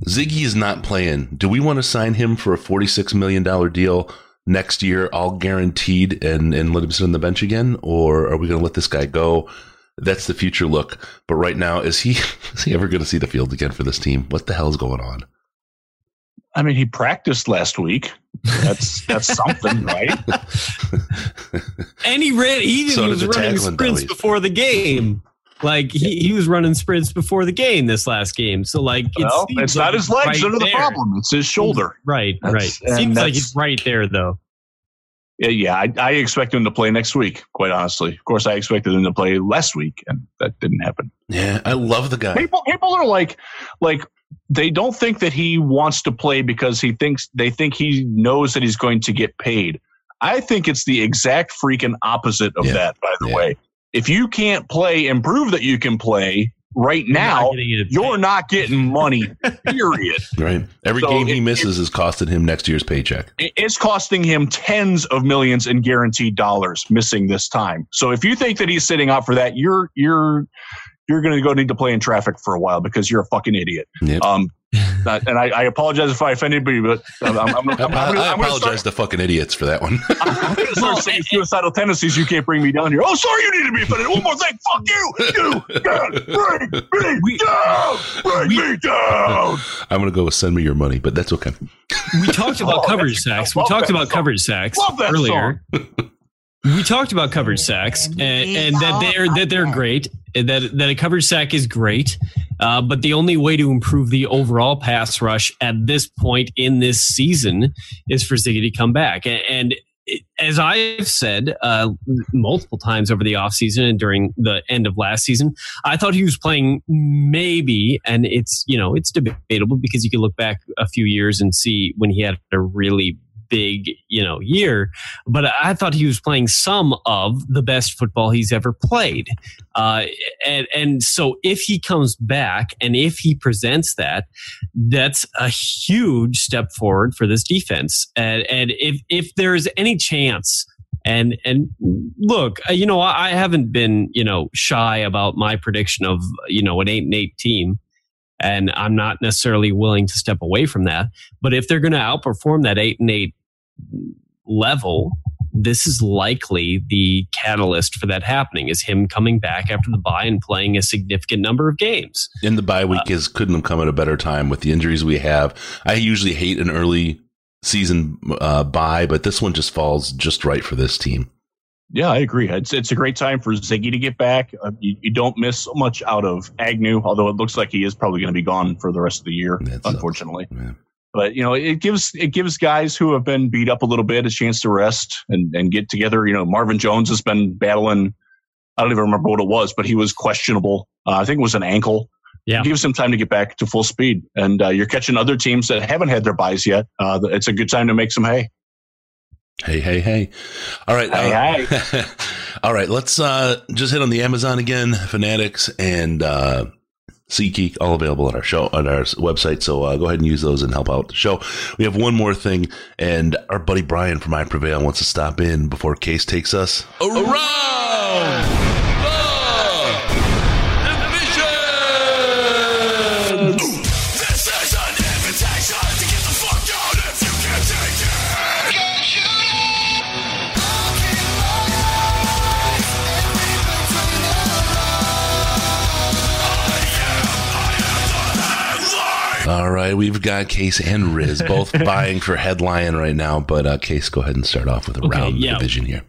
Ziggy is not playing. Do we want to sign him for a $46 million deal next year, all guaranteed, and, and let him sit on the bench again? Or are we going to let this guy go? that's the future look. But right now, is he is he ever going to see the field again for this team? What the hell is going on? I mean, he practiced last week. That's that's something, right? and he ran. He So did was running sprints dummies. before the game. Like he, he was running sprints before the game this last game. So like it Well, seems it's like not his he's legs right that are the there. problem. It's his shoulder. Right, That's- right. and Seems like he's right there though. Yeah, yeah I, I expect him to play next week. Quite honestly, of course, I expected him to play last week, and that didn't happen. Yeah, I love the guy. People, people are like, like they don't think that he wants to play because he thinks they think he knows that he's going to get paid. I think it's the exact freaking opposite of Yeah. that. By the Yeah. way, if you can't play and prove that you can play right now, not getting it you're not getting money. period. Right. Every So game he it- misses is costing him next year's paycheck. It's costing him tens of millions in guaranteed dollars missing this time. So if you think that he's sitting out for that, you're you're you're going to go need to play in traffic for a while because you're a fucking idiot. Yep. Um, that- and I, I apologize if I offend anybody, but I'm, I'm, I'm, I, I'm, I'm, I gonna- I'm apologize start, to fucking idiots for that one. I'm gonna start saying suicidal tendencies. You can't bring me down here. Oh, sorry, you need to be offended. One more thing. Fuck you. You can't bring me down. Bring me down. I'm going to go with send me your money, but that's okay. We talked about Oh, coverage sacks. We talked about song. coverage sacks Love that earlier. we talked about coverage sacks and, and that they're that they're great. That that a coverage sack is great, uh, but the only way to improve the overall pass rush at this point in this season is for Ziggy to come back. And, and it- as I've said uh, multiple times over the offseason and during the end of last season, I thought he was playing maybe, and it's you know it's debatable because you can look back a few years and see when he had a really big you know year but i thought he was playing some of the best football he's ever played. Uh, and and so if he comes back and if he presents that that's a huge step forward for this defense. And and if if there's any chance and and look, uh, you know, I I haven't been you know shy about my prediction of you know an eight and eight team, and I'm not necessarily willing to step away from that. But if they're going to outperform that eight and eight level, this is likely the catalyst for that happening. Is him coming back after the bye and playing a significant number of games. In the bye week is couldn't have come at a better time with the injuries we have. I usually hate an early season uh, bye, but this one just falls just right for this team. Yeah, I agree. It's it's a great time for Ziggy to get back. Uh, you, you don't miss much out of Agnew, although it looks like he is probably going to be gone for the rest of the year, That sucks. unfortunately. Yeah. But you know, it gives it gives guys who have been beat up a little bit a chance to rest and, and get together. You know, Marvin Jones has been battling. I don't even remember what it was, but he was questionable. Uh, I think it was an ankle. Yeah. It gives him time to get back to full speed, and uh, you're catching other teams that haven't had their byes yet. Uh, it's a good time to make some hay. Hey, hey, hey. All right. Hey, uh, all right. Let's uh, just hit on the Amazon again, Fanatics and uh, SeatGeek, all available on our show, on our website. So uh, go ahead and use those and help out the show. We have one more thing, and our buddy Brian from I Prevail wants to stop in before Case takes us around the All right, we've got Case and Riz both vying for headline right now, but uh, Case, go ahead and start off with a Okay, round yeah. division here.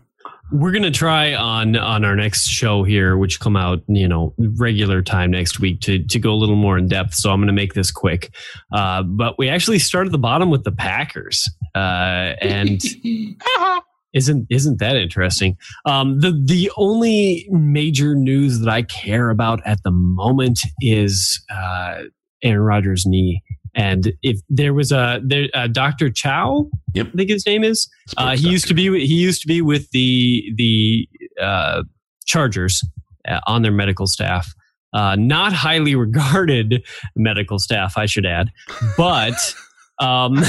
We're gonna try on on our next show here, which come out you know regular time next week to to go a little more in depth. So I'm gonna make this quick. Uh, but we actually start at the bottom with the Packers, uh, and isn't isn't that interesting? Um, the the only major news that I care about at the moment is uh, Aaron Rodgers' knee. And if there was a there, uh, Dr. Chao, Yep. I think his name is. Uh, he used to be he used to be with the the uh, Chargers uh, on their medical staff. Uh, not highly regarded medical staff, I should add, but. Um,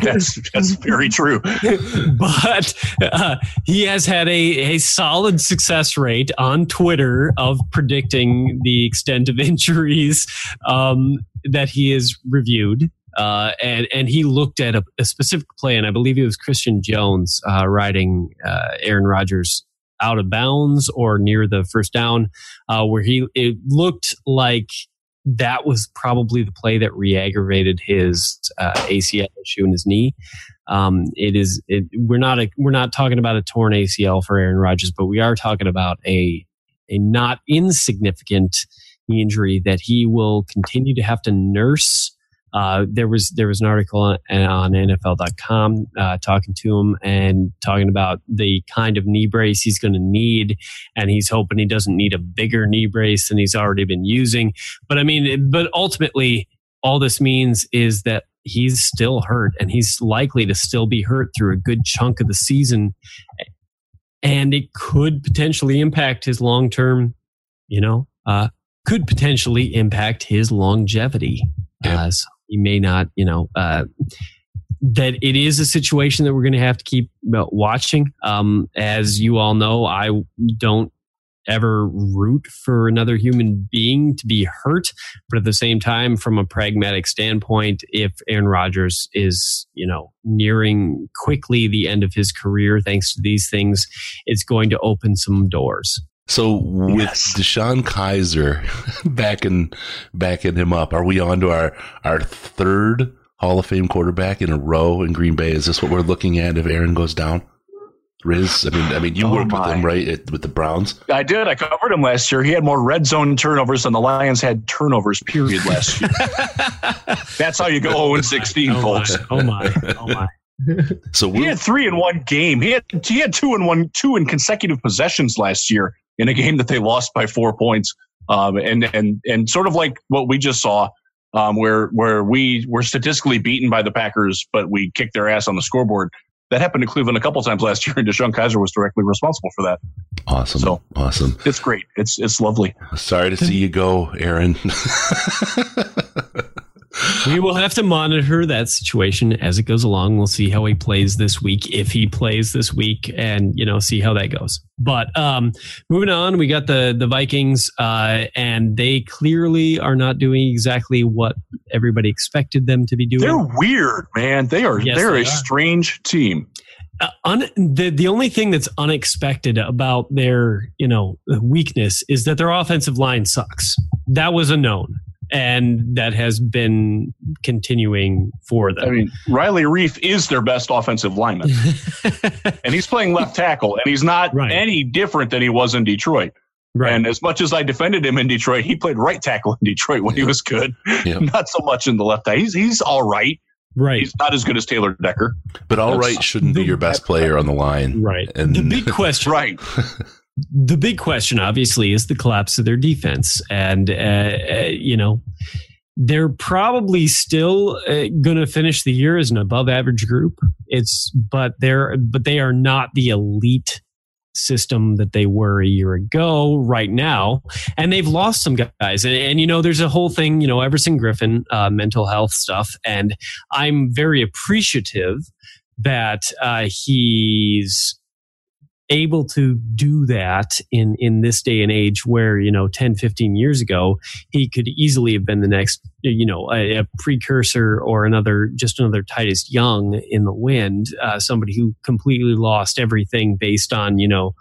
that's that's very true. but uh, he has had a, a solid success rate on Twitter of predicting the extent of injuries um, that he has reviewed. Uh, and and he looked at a, a specific play, and I believe it was Christian Jones uh, riding uh, Aaron Rodgers out of bounds or near the first down, uh, where he it looked like that was probably the play that re-aggravated his uh, ACL issue in his knee. Um, it is it, we're not a, we're not talking about a torn ACL for Aaron Rodgers, but we are talking about a a not insignificant injury that he will continue to have to nurse. Uh, there was there was an article on, on NFL.com uh, talking to him and talking about the kind of knee brace he's going to need, and he's hoping he doesn't need a bigger knee brace than he's already been using. But I mean, but ultimately, all this means is that he's still hurt, and he's likely to still be hurt through a good chunk of the season, and it could potentially impact his long term, you know, uh, could potentially impact his longevity. Uh, so he may not, you know, uh, that it is a situation that we're going to have to keep uh, watching. Um, as you all know, I don't ever root for another human being to be hurt, but at the same time, from a pragmatic standpoint, if Aaron Rodgers is, you know, nearing quickly the end of his career, thanks to these things, it's going to open some doors. So with DeShone Kizer backing backing him up, are we on to our our third Hall of Fame quarterback in a row in Green Bay? Is this what we're looking at if Aaron goes down? Riz, I mean, I mean, you Oh worked with him, right, at, with the Browns. I did. I covered him last year. He had more red zone turnovers than the Lions had turnovers, period, last year. That's how you go 0 16, Oh my, folks. oh my, oh my. So He had three in one game. He had he had two in one two in consecutive possessions last year in a game that they lost by four points. Um, and and and sort of like what we just saw, um, where where we were statistically beaten by the Packers, but we kicked their ass on the scoreboard. That happened to Cleveland a couple times last year, and DeShone Kizer was directly responsible for that. Awesome. So awesome. it's great. It's it's lovely. Sorry to see you go, Aaron. We will have to monitor that situation as it goes along. We'll see how he plays this week, if he plays this week, and you know, see how that goes. But um, moving on, we got the the Vikings, uh, and they clearly are not doing exactly what everybody expected them to be doing. They're weird, man. They are Yes, they're they a are. strange team. uh, un- the the only thing that's unexpected about their you know weakness is that their offensive line sucks. That was a known, and that has been continuing for them. I mean, Riley Reiff is their best offensive lineman, and he's playing left tackle, and he's not any different than he was in Detroit. And as much as I defended him in Detroit, he played right tackle in Detroit when he was good. Not so much in the left side. He's he's all right. Right. He's not as good as Taylor Decker. But all right shouldn't be your best player on the line. Right. And the big question, right? The big question, obviously, is the collapse of their defense, and uh, uh, you know they're probably still uh, going to finish the year as an above-average group. It's but they're but they are not the elite system that they were a year ago right now. And they've lost some guys. And, and you know there's a whole thing you know everson griffen uh, mental health stuff. And i'm very appreciative that uh, he's able to do that in in this day and age where you know 10 15 years ago he could easily have been the next you know a, a precursor or another just another titus young in the wind uh, somebody who completely lost everything based on you know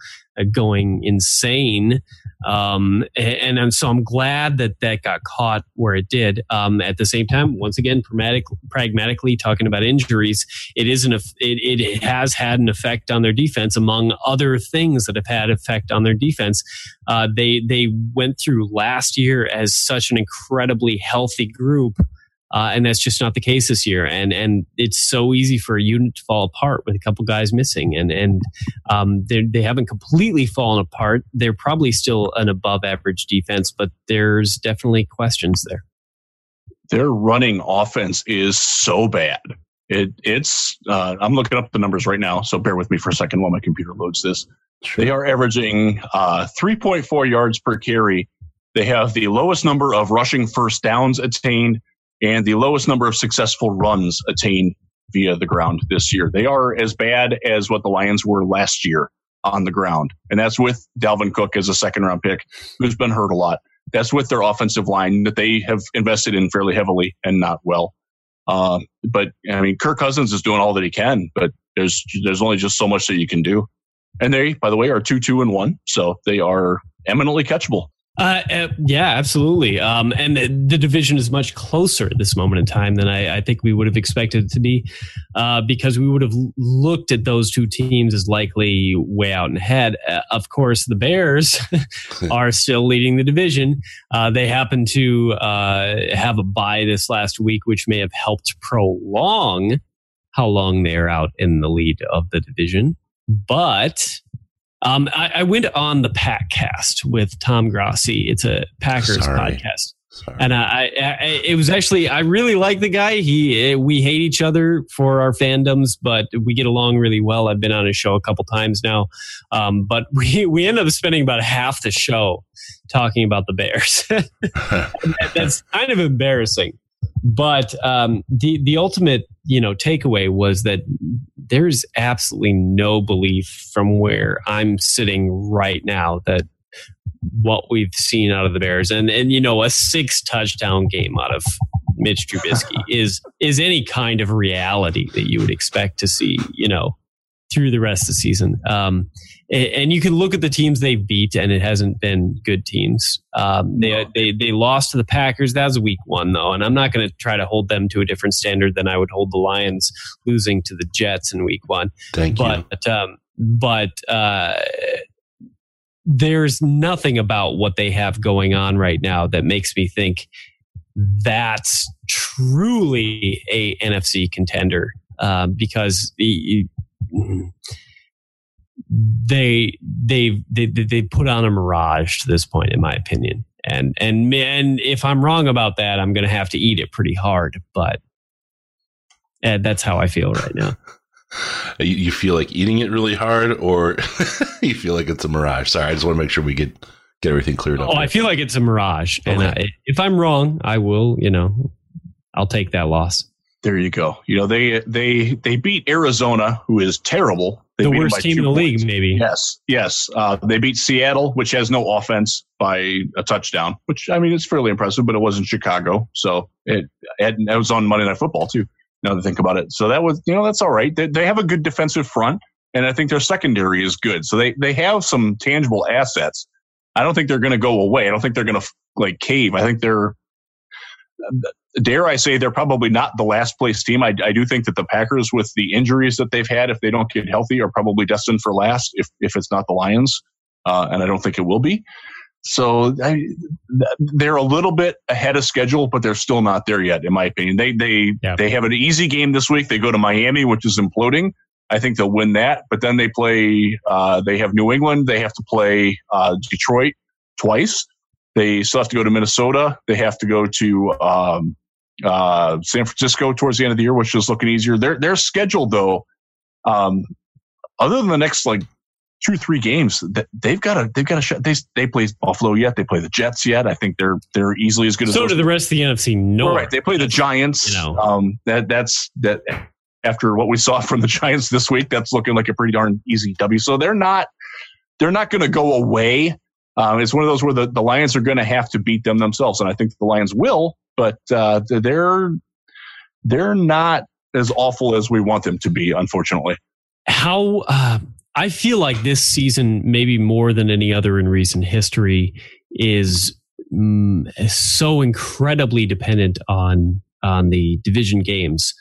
going insane. Um, and, and so i'm glad that that got caught where it did. Um, at the same time once again pragmatic, pragmatically talking about injuries it is an eff- it, it has had an effect on their defense among other things that have had effect on their defense. Uh, they they went through last year as such an incredibly healthy group uh, and that's just not the case this year. And and it's so easy for a unit to fall apart with a couple guys missing. And and um, they they haven't completely fallen apart. They're probably still an above average defense, but there's definitely questions there. Their running offense is so bad. It it's uh, I'm looking up the numbers right now, so bear with me for a second while my computer loads this. They are averaging uh, 3.4 yards per carry. They have the lowest number of rushing first downs attained and the lowest number of successful runs attained via the ground this year. They are as bad as what the Lions were last year on the ground. And that's with Dalvin Cook as a second round pick, who's been hurt a lot. That's with their offensive line that they have invested in fairly heavily and not well. Um, but I mean, Kirk Cousins is doing all that he can, but there's there's only just so much that you can do. And they, by the way, are two two and one, so they are eminently catchable. Uh, uh, yeah, absolutely. Um, and the, the division is much closer at this moment in time than I, I think we would have expected it to be, uh, because we would have looked at those two teams as likely way out and ahead. Uh, of course, the Bears are still leading the division. Uh, they happen to uh, have a bye this last week, which may have helped prolong how long they're out in the lead of the division. But um, I, I, went on the Packcast with Tom Grossi. It's a Packers Sorry. podcast. Sorry. And I, I, it was actually, I really like the guy. He, eh, we hate each other for our fandoms, but we get along really well. I've been on his show a couple times now. Um, but we, we end up spending about half the show talking about the Bears. That's kind of embarrassing. But um, the the ultimate you know takeaway was that there's absolutely no belief from where I'm sitting right now that what we've seen out of the Bears and and you know a six touchdown game out of Mitch Trubisky is is any kind of reality that you would expect to see you know through the rest of the season. Um, and you can look at the teams they beat, and it hasn't been good teams. Um, they, they they lost to the Packers. That was a week one, though, and I'm not going to try to hold them to a different standard than I would hold the Lions losing to the Jets in week one. Thank but, you. Um, but uh, there's nothing about what they have going on right now that makes me think that's truly a NFC contender uh, because. The, they they they they put on a mirage to this point, in my opinion. And and and if I'm wrong about that, I'm going to have to eat it pretty hard. But uh, that's how I feel right now. You, you feel like eating it really hard, or you feel like it's a mirage? Sorry, I just want to make sure we get get everything cleared up. Oh, I feel like it's a mirage, okay. and I, if I'm wrong, I will. You know, I'll take that loss. There you go. You know they they they beat Arizona, who is terrible. They the worst team in the points. league, maybe. Yes, yes. Uh, they beat Seattle, which has no offense, by a touchdown. Which I mean, it's fairly impressive, but it wasn't Chicago, so it it, it was on Monday Night Football too. Now to think about it, so that was you know that's all right. They, they have a good defensive front, and I think their secondary is good. So they they have some tangible assets. I don't think they're going to go away. I don't think they're going to like cave. I think they're dare I say they're probably not the last place team. I, I, do think that the Packers, with the injuries that they've had, if they don't get healthy, are probably destined for last. If if it's not the Lions, uh, and I don't think it will be. So I, they're a little bit ahead of schedule, but they're still not there yet, in my opinion. They they yeah. they have an easy game this week. They go to Miami, which is imploding. I think they'll win that, but then they play. Uh, they have New England. They have to play uh, Detroit twice. They still have to go to Minnesota. They have to go to um, uh, San Francisco towards the end of the year, which is looking easier. Their their schedule though, um, other than the next like two three games, they've got a they've got a shot. They they play Buffalo yet. They play the Jets yet. I think they're they're easily as good as. So do the rest of the NFC North. Right, they play the Giants. You know, um, that that's that. After what we saw from the Giants this week, that's looking like a pretty darn easy W. So they're not they're not going to go away. Um, it's one of those where the, the Lions are going to have to beat them themselves, and I think the Lions will but uh, they're they're not as awful as we want them to be, unfortunately. How uh, I feel like this season, maybe more than any other in recent history, is mm, so incredibly dependent on on the division games.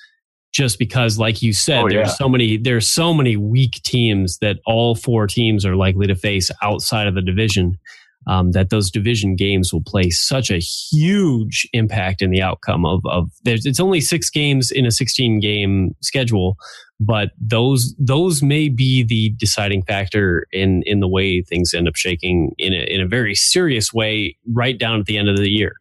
Just because, like you said, oh, there's yeah. so many there's so many weak teams that all four teams are likely to face outside of the division um, that those division games will play such a huge impact in the outcome of, of there's it's only six games in a 16 game schedule but those those may be the deciding factor in in the way things end up shaking in a, in a very serious way right down at the end of the year.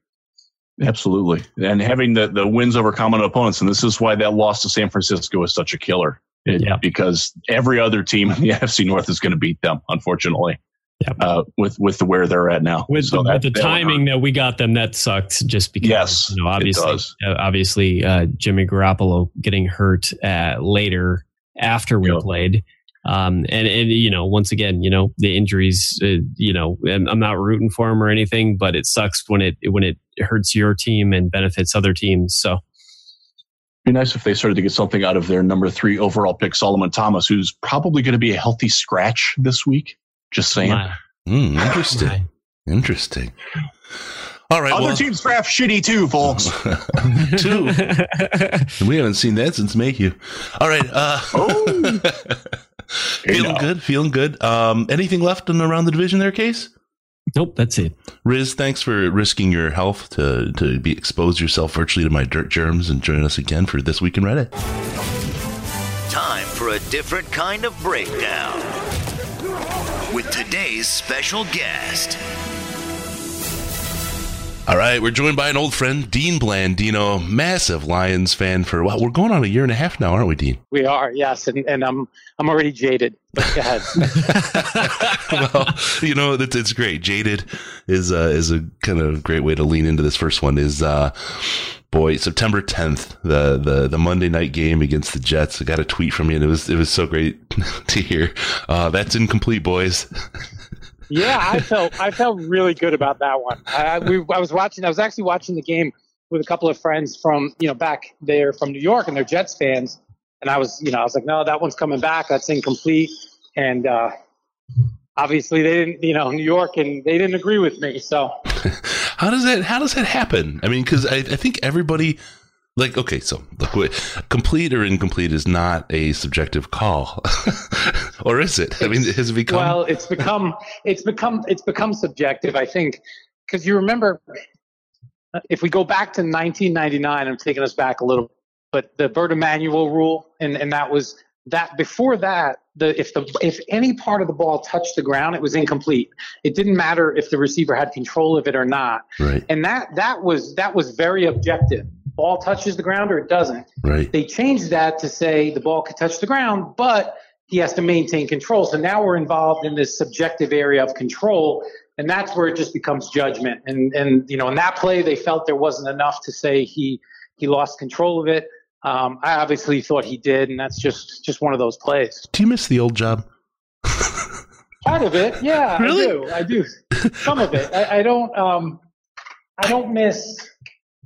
Absolutely. And having the the wins over common opponents and this is why that loss to san francisco is such a killer it, yeah. because every other team in the NFC North is going to beat them, unfortunately yeah. uh, with with the where they're at now. With, so the, that, with the timing that we got them, that sucked. Just because, yes, you know, obviously, uh, obviously, uh, Jimmy Garoppolo getting hurt uh, later after we yep. played. Um, and, and, you know, once again, you know, the injuries, uh, you know, I'm not rooting for him or anything, but it sucks when it, when it hurts your team and benefits other teams. So be nice if they started to get something out of their number three overall pick, Solomon Thomas, who's probably going to be a healthy scratch this week. Just saying. Mm, interesting. Interesting. All right. Other well, teams draft shitty too, folks. two. we haven't seen that since Mayhew. All right. Uh, feeling good. Feeling good. Um, anything left in around the division there, Case? Nope, that's it. Riz, thanks for risking your health to to be expose yourself virtually to my dirt germs and join us again for this week in Reddit. Time for a different kind of breakdown with today's special guest. All right, we're joined by an old friend, Dean Blandino, massive Lions fan for what we're going on a year and a half now, aren't we, Dean? We are, yes, and, and I'm I'm already jaded. But go ahead. well, you know, it's, it's great. Jaded is uh, is a kind of great way to lean into this first one. Is uh, boy, September 10th, the, the the Monday night game against the Jets. I got a tweet from you, and it was it was so great to hear. Uh, that's incomplete, boys. yeah, I felt I felt really good about that one. I, we, I was watching. I was actually watching the game with a couple of friends from you know back there from New York, and they're Jets fans. And I was, you know, I was like, no, that one's coming back. That's incomplete. And uh, obviously, they didn't, you know, New York, and they didn't agree with me. So how does that how does that happen? I mean, because I, I think everybody like okay, so look, wait, complete or incomplete is not a subjective call, or is it? I mean, has it become? well, it's become it's become it's become subjective. I think because you remember if we go back to 1999, I'm taking us back a little, but the Bert Emanuel rule, and and that was that before that the if the if any part of the ball touched the ground it was incomplete. It didn't matter if the receiver had control of it or not. Right. and that that was that was very objective. Ball touches the ground or it doesn't. Right. they changed that to say the ball could touch the ground but he has to maintain control. So now we're involved in this subjective area of control and that's where it just becomes judgment. And and you know in that play they felt there wasn't enough to say he he lost control of it um, I obviously thought he did, and that's just just one of those plays. Do you miss the old job? Part of it, yeah, Really? I do. I do. Some of it. I, I don't. Um, I don't miss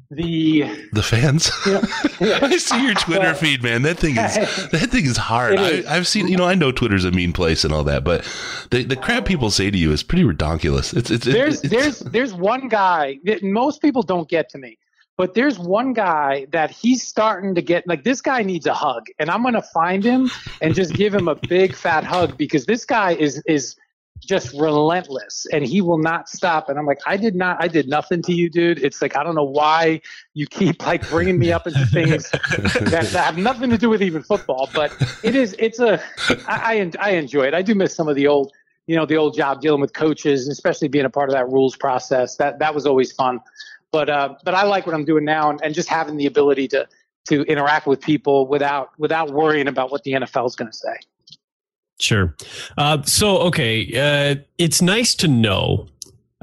the. The fans. Yeah. I see your Twitter Well, feed, man. That thing is that thing is hard. Is. I, I've seen, you know, I know Twitter's a mean place and all that, but the the crap people say to you is pretty redonkulous. It's it's there's it's, there's there's one guy that most people don't get to me, but there's one guy that he's starting to get like this guy needs a hug, and I'm gonna find him and just give him a big fat hug because this guy is is just relentless and he will not stop. And i'm like i did not i did nothing to you dude. It's like i don't know why you keep like bringing me up into things that, that have nothing to do with even football but it is it's a I, I enjoy it. I do miss some of the old you know the old job dealing with coaches and especially being a part of that rules process. That that was always fun but uh but i like what i'm doing now and, and just having the ability to to interact with people without without worrying about what the nfl is going to say Sure. Uh, so, okay, uh, it's nice to know.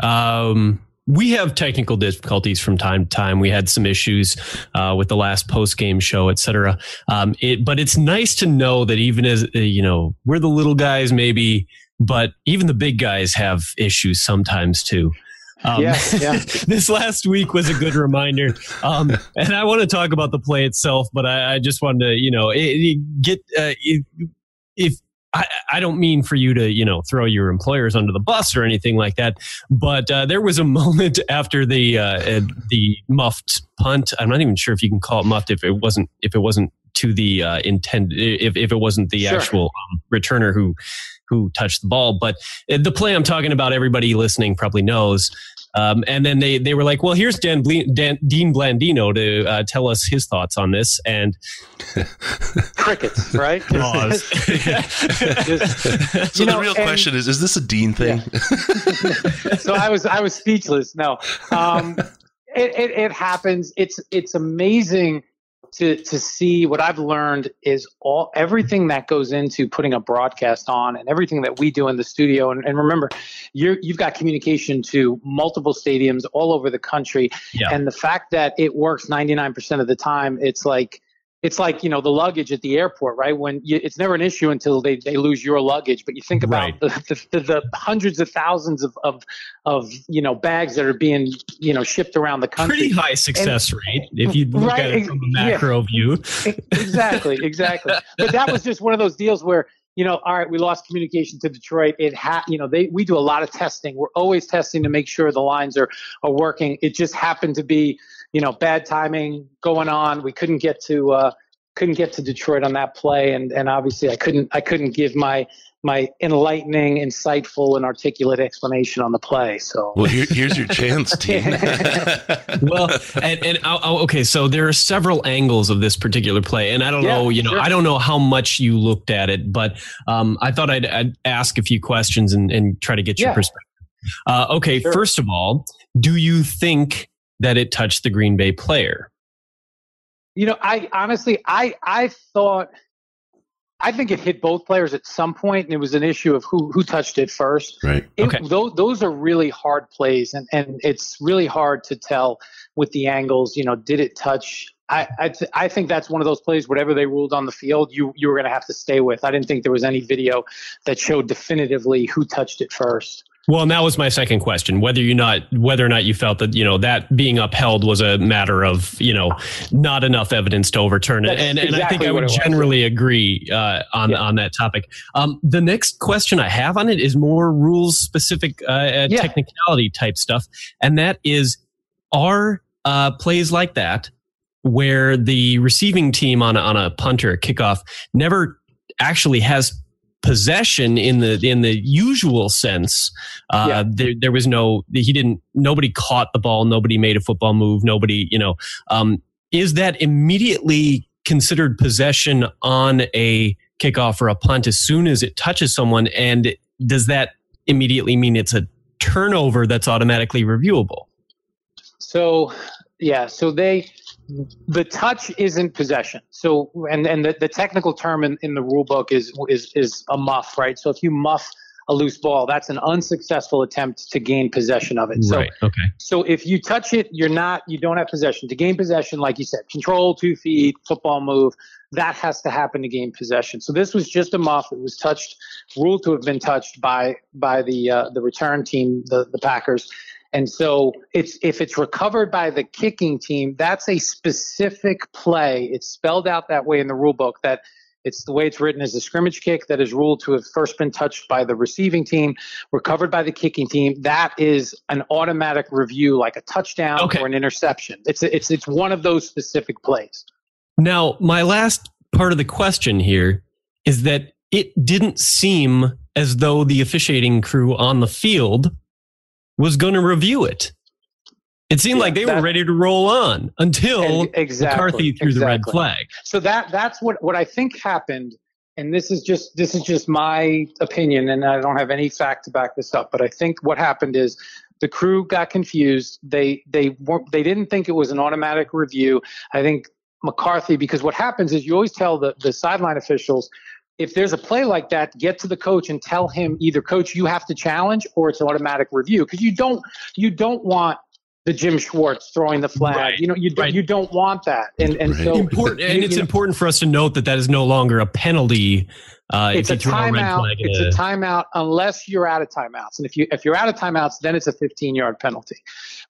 Um, we have technical difficulties from time to time. We had some issues uh, with the last post game show, et cetera. Um, it, but it's nice to know that even as uh, you know, we're the little guys, maybe, but even the big guys have issues sometimes too. Um, Yeah, yeah. this last week was a good reminder. Um, and I want to talk about the play itself, but I, I just wanted to, you know, it, it get uh, it, if I, I don't mean for you to, you know, throw your employers under the bus or anything like that, but uh, there was a moment after the uh, uh, the muffed punt. I'm not even sure if you can call it muffed if it wasn't if it wasn't to the uh, intend if if it wasn't the Sure. actual um, returner who who touched the ball. But uh, the play I'm talking about, everybody listening probably knows. Um, and then they, they were like, well, here's Dan, Ble- Dan Dean Blandino to uh, tell us his thoughts on this. And crickets, right? Pause. Just- so you the real question is: Is this a Dean thing? so I was I was speechless. No, um, it, it it happens. It's it's amazing to to see what I've learned is all everything that goes into putting a broadcast on and everything that we do in the studio. And, and remember, you you've got communication to multiple stadiums all over the country, Yeah. and the fact that it works ninety nine percent of the time, it's like. It's like you know the luggage at the airport, right? When you, it's never an issue until they, they lose your luggage. But you think about Right. the, the, the, hundreds of thousands of, of of you know bags that are being you know shipped around the country. pretty high success rate if you look Right, at it from a yeah. macro view. exactly, exactly. But that was just one of those deals where you know, all right, we lost communication to Detroit. It ha- you know, they we do a lot of testing. We're always testing to make sure the lines are are working. It just happened to be, you know, bad timing going on. We couldn't get to uh, couldn't get to Detroit on that play, and and obviously I couldn't I couldn't give my my enlightening, insightful, and articulate explanation on the play. So, well, here, here's your chance, team. well, and, and oh, oh, okay, so there are several angles of this particular play, and I don't Yeah, know, you know, sure. I don't know how much you looked at it, but um, I thought I'd, I'd ask a few questions and, and try to get your Yeah. perspective. Uh, okay, Sure. first of all, do you think that it touched the Green Bay player? You know, I honestly, I I thought, I think it hit both players at some point, and it was an issue of who who touched it first. Right. It, those, those are really hard plays, and, and it's really hard to tell with the angles. You know, did it touch? I I, th- I think that's one of those plays. Whatever they ruled on the field, you you were going to have to stay with. I didn't think there was any video that showed definitively who touched it first. Well, and that was my second question: whether you not whether or not you felt that you know that being upheld was a matter of you know not enough evidence to overturn it, That's and and I think I would generally agree uh, on on that topic. Um, the next question I have on it is more rules specific, uh, uh, Yeah. technicality type stuff, and that is are uh, plays like that where the receiving team on a, on a punt or a kickoff never actually has possession in the in the usual sense. Uh, Yeah. there, there was no he didn't nobody caught the ball, nobody made a football move, nobody you know. Um, is that immediately considered possession on a kickoff or a punt as soon as it touches someone? And does that immediately mean it's a turnover that's automatically reviewable? So yeah, so they the touch isn't possession. So and and the, the technical term in, in the rule book is is is a muff, right? So if you muff a loose ball, that's an unsuccessful attempt to gain possession of it. So right. Okay. so if you touch it, you're not you don't have possession. To gain possession, like you said, control, two feet, football move, that has to happen to gain possession. So this was just a muff. It was touched, ruled to have been touched by by the uh, the return team, the the Packers. And so it's if it's recovered by the kicking team, that's a specific play. It's spelled out that way in the rule book that it's the way it's written as a scrimmage kick that is ruled to have first been touched by the receiving team, recovered by the kicking team. That is an automatic review, like a touchdown Okay. or an interception. It's it's it's one of those specific plays. Now, my last part of the question here is that it didn't seem as though the officiating crew on the field was going to review it. It seemed Yeah, like they were ready to roll on until exactly, McCarthy threw the red flag. So that that's what what I think happened, and this is just this is just my opinion, and I don't have any fact to back this up. But I think what happened is the crew got confused. They they weren't they didn't think it was an automatic review. I think McCarthy because what happens is you always tell the the sideline officials. If there's a play like that, get to the coach and tell him either coach you have to challenge or it's an automatic review because you don't you don't want the Jim Schwartz throwing the flag. Right, You know you don't right. you don't want that. And and so important, and you- it's you know, important for us to note that that is no longer a penalty. Uh, it's a if you throw a timeout. It's a, a timeout unless you're out of timeouts, and if you if you're out of timeouts, then it's a 15 yard penalty.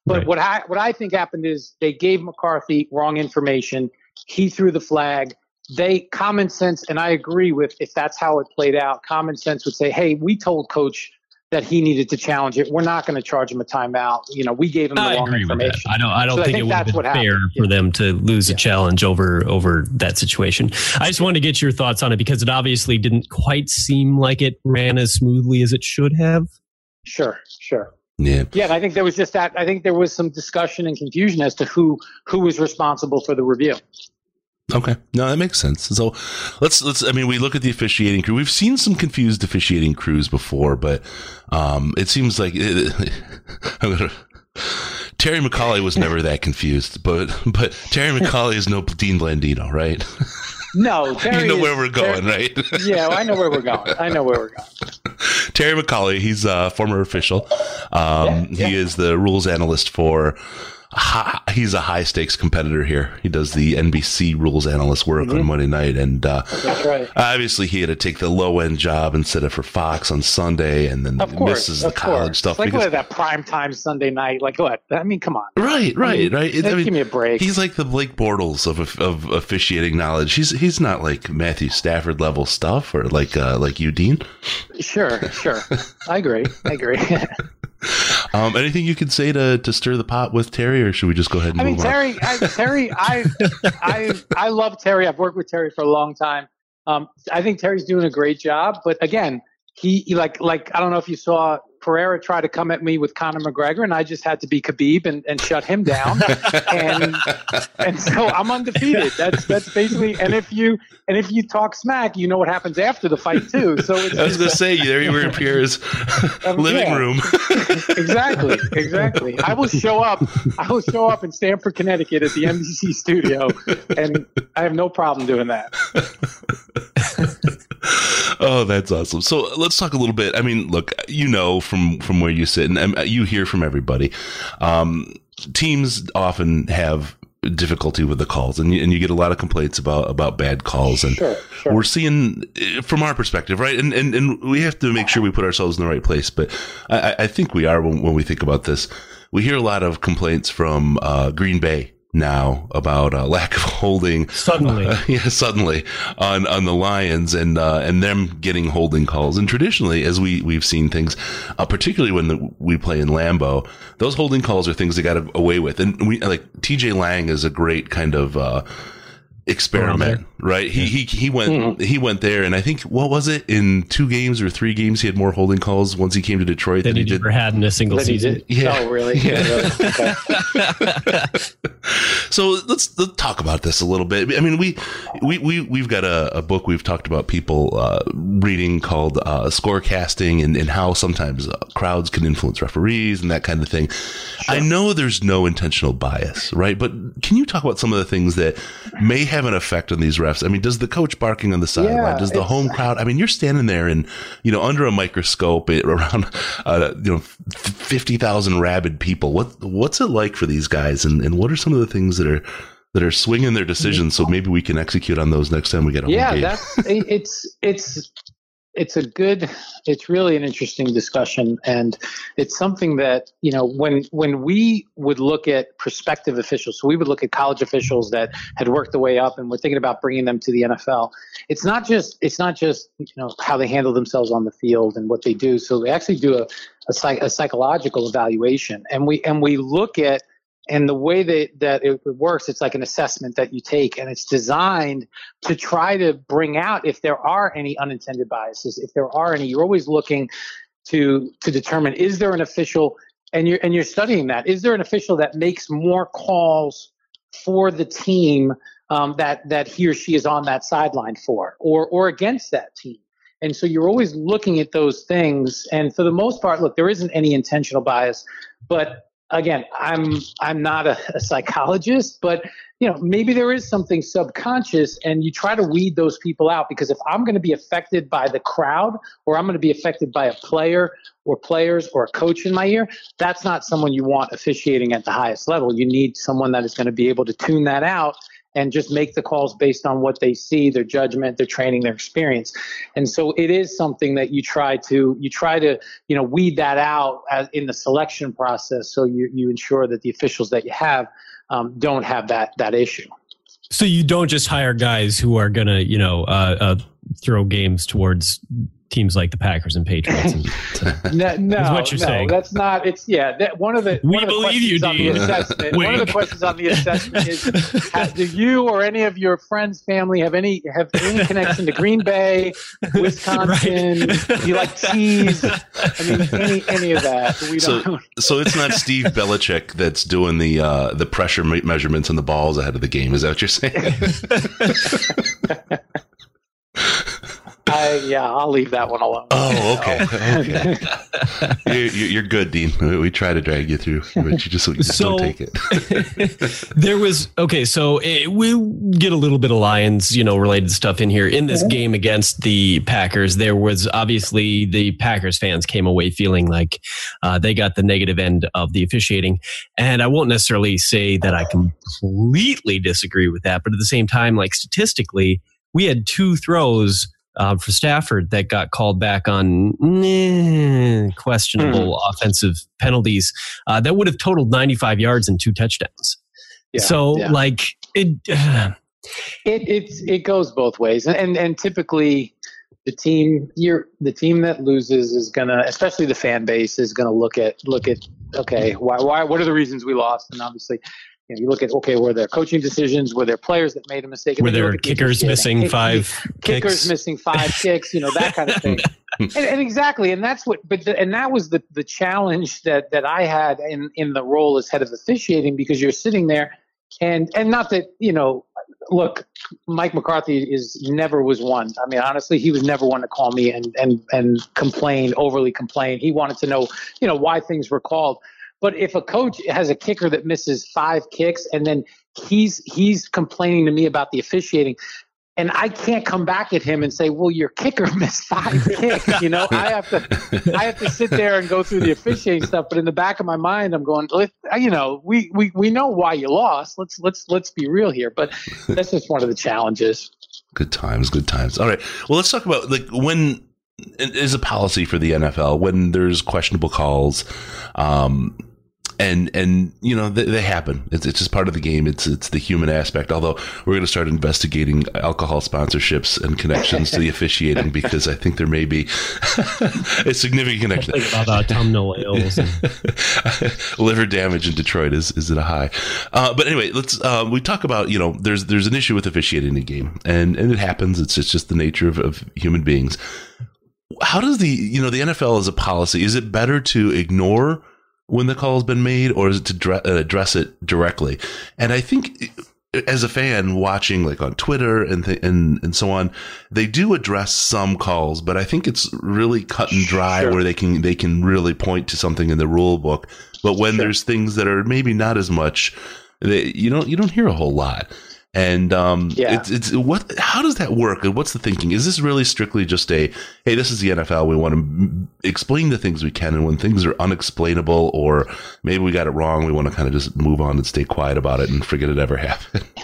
But Right. what I what I think happened is they gave McCarthy wrong information. He threw the flag. They common sense, and I agree with if that's how it played out. Common sense would say, "Hey, we told coach that he needed to challenge it. We're not going to charge him a timeout. You know, we gave him the I wrong agree with that. I don't. I don't So I think, think it would have been fair happened. for them to lose a challenge over over that situation. I just wanted to get your thoughts on it because it obviously didn't quite seem like it ran as smoothly as it should have. Sure, sure. Yeah. Yeah, and I think there was just that. I think there was some discussion and confusion as to who who was responsible for the review. Okay. No, that makes sense. So let's let's I mean we look at the officiating crew. We've seen some confused officiating crews before, but um it seems like I'm gonna Terry McAulay was never that confused, but but Terry McAulay is no Dean Blandino, right? No, Terry you know is- where we're going, Terry- right? yeah, I know where we're going. I know where we're going. Terry McAulay, he's a former official. Um, Yeah, He is the rules analyst for he's a high stakes competitor here. He does the NBC rules analyst work on Monday night, and uh, Mm-hmm. That's right. obviously he had to take the low end job instead of for Fox on Sunday, and then Of course, misses the college course. stuff Like because what, that prime time Sunday night. Like what? I mean, come on. Right, right, I mean, right. I mean, give me a break. He's like the Blake Bortles of of officiating knowledge. He's he's not like Matthew Stafford level stuff or like uh, like you, Dean. Sure, sure. I agree. I agree. Um, anything you could say to to stir the pot with Terry, or should we just go ahead and I mean, move on? Terry, I, Terry, I, I, I love Terry. I've worked with Terry for a long time. Um, I think Terry's doing a great job. But again, he, he like, like I don't know if you saw Pereira try to come at me with Conor McGregor, and I just had to be Khabib and, and shut him down. and and so I'm undefeated. That's that's basically. And if you and if you talk smack, you know what happens after the fight too. So it's, I was going to say, there you were in Pierre's Um, living yeah. room. exactly, exactly. I will show up. I will show up in Stamford, Connecticut, at the NBC studio, and I have no problem doing that. Oh, that's awesome. So let's talk a little bit. I mean, look, you know from from where you sit, and um, you hear from everybody. Um, teams often have difficulty with the calls, and you, and you get a lot of complaints about about bad calls, and Sure, sure. we're seeing uh, from our perspective, right? And and and we have to make sure we put ourselves in the right place. But I, I- I think we are when, when we think about this. We hear a lot of complaints from uh, Green Bay now about uh, lack of holding Suddenly. yeah, suddenly on on the Lions and uh, and them getting holding calls. And traditionally, as we we've seen things, uh, particularly when the, we play in Lambeau, those holding calls are things they got away with. And we like T.J. Lang is a great kind of. Experiment right he he he went he went there and i think what was it in two games or three games he had more holding calls once he came to detroit Than than he he did ever had in a single That season. Yeah. Oh, really? Yeah. really? So let's, let's talk about this a little bit. I mean, we we we we've got a, a book we've talked about people uh, reading called uh, Scorecasting and, and how sometimes uh, crowds can influence referees and that kind of thing. I know there's no intentional bias, right? But can you talk about some of the things that may have an effect on these refs? I mean, does the coach barking on the sideline? Yeah, does the home crowd? I mean, you're standing there and you know under a microscope around uh, you know fifty thousand rabid people. What what's it like for these guys, and, and what are some of the things that are that are swinging their decisions? So maybe we can execute on those next time we get a home yeah, game. that's it's it's it's a good it's really an interesting discussion and it's something that you know when when we would look at prospective officials so we would look at college officials that had worked their way up and we're thinking about bringing them to the NFL it's not just it's not just you know how they handle themselves on the field and what they do. So they actually do a a, a psychological evaluation and we and we look at and the way that, that it works, it's like an assessment that you take, and it's designed to try to bring out if there are any unintended biases, if there are any. You're always looking to to determine is there an official, and you're and you're studying that. Is there an official that makes more calls for the team um, that that he or she is on that sideline for, or or against that team? And so you're always looking at those things. And for the most part, look, there isn't any intentional bias, but again, I'm I'm not a, a psychologist, but you know maybe there is something subconscious, and you try to weed those people out because if I'm going to be affected by the crowd, or I'm going to be affected by a player or players or a coach in my ear, that's not someone you want officiating at the highest level. You need someone that is going to be able to tune that out and just make the calls based on what they see, their judgment, their training, their experience. And so it is something that you try to you try to you know weed that out as, in the selection process, so you you ensure that the officials that you have um, don't have that that issue. So you don't just hire guys who are gonna, you know, uh, uh, throw games towards teams like the Packers and Patriots. And, No, no, Is what you're no, saying. that's not. It's yeah. That, one of the We one of the believe you, questions on the Dean. assessment. one of the questions on the assessment is: have, Do you or any of your friends, family have any have any connection to Green Bay, Wisconsin? Do you like cheese? I mean, any any of that? We So, don't. so it's not Steve Belichick that's doing the uh, the pressure measurements on the balls ahead of the game. Is that what you're saying? I okay, yeah, I'll leave that one alone. Oh, okay. okay. you, you, you're good, Dean. We, we try to drag you through, but you just, you just So- don't take it. there was okay so eh, we get a little bit of lions you know related stuff in here in this game against the packers there was obviously the packers fans came away feeling like uh, they got the negative end of the officiating and i won't necessarily say that i completely disagree with that but at the same time like statistically we had two throws uh, for Stafford that got called back on eh, questionable offensive penalties uh, that would have totaled 95 yards and two touchdowns. Yeah, so, yeah. like, it, It it's it goes both ways, and and, and typically the team you're the team that loses is gonna, especially the fan base, is gonna look at look at okay, why why what are the reasons we lost? And obviously, you know, you look at okay, were there coaching decisions? Were there players that made a mistake? Were there kickers missing Kick- five kickers kicks? missing five kicks, you know that kind of thing. and, and exactly, and that's what. But the, and that was the the challenge that that I had in in the role as head of officiating because you're sitting there, and and not that you know, look, Mike McCarthy is never was one. I mean, honestly, he was never one to call me and and and complain overly complain. He wanted to know, you know, why things were called. But if a coach has a kicker that misses five kicks and then he's he's complaining to me about the officiating, and I can't come back at him and say, "Well, your kicker missed five kicks." You know, I have to I have to sit there and go through the officiating stuff. But in the back of my mind, I'm going, you know, we we we know why you lost. Let's let's let's be real here. But that's just one of the challenges. Good times, good times. All right. Well, let's talk about like when is a policy for the NFL when there's questionable calls, um, and and you know they, they happen. It's it's just part of the game. It's it's the human aspect. Although we're going to start investigating alcohol sponsorships and connections to the officiating because I think there may be a significant connection. Think about autumnal ales. liver damage in Detroit is is at a high. Uh, but anyway, let's uh, we talk about you know there's there's an issue with officiating the game, and and it happens. It's it's just the nature of, of human beings. How does the you know the NFL as a policy? Is it better to ignore when the call has been made, or is it to dre- uh, address it directly? And I think as a fan watching like on Twitter and th- and and so on, they do address some calls, but I think it's really cut and dry where they can they can really point to something in the rule book. But when there's things that are maybe not as much, they, you don't you don't hear a whole lot. And um, Yeah. it's it's what how does that work? And what's the thinking? Is this really strictly just a hey, this is the NFL. We want to m- explain the things we can, and when things are unexplainable or maybe we got it wrong, we want to kind of just move on and stay quiet about it and forget it ever happened.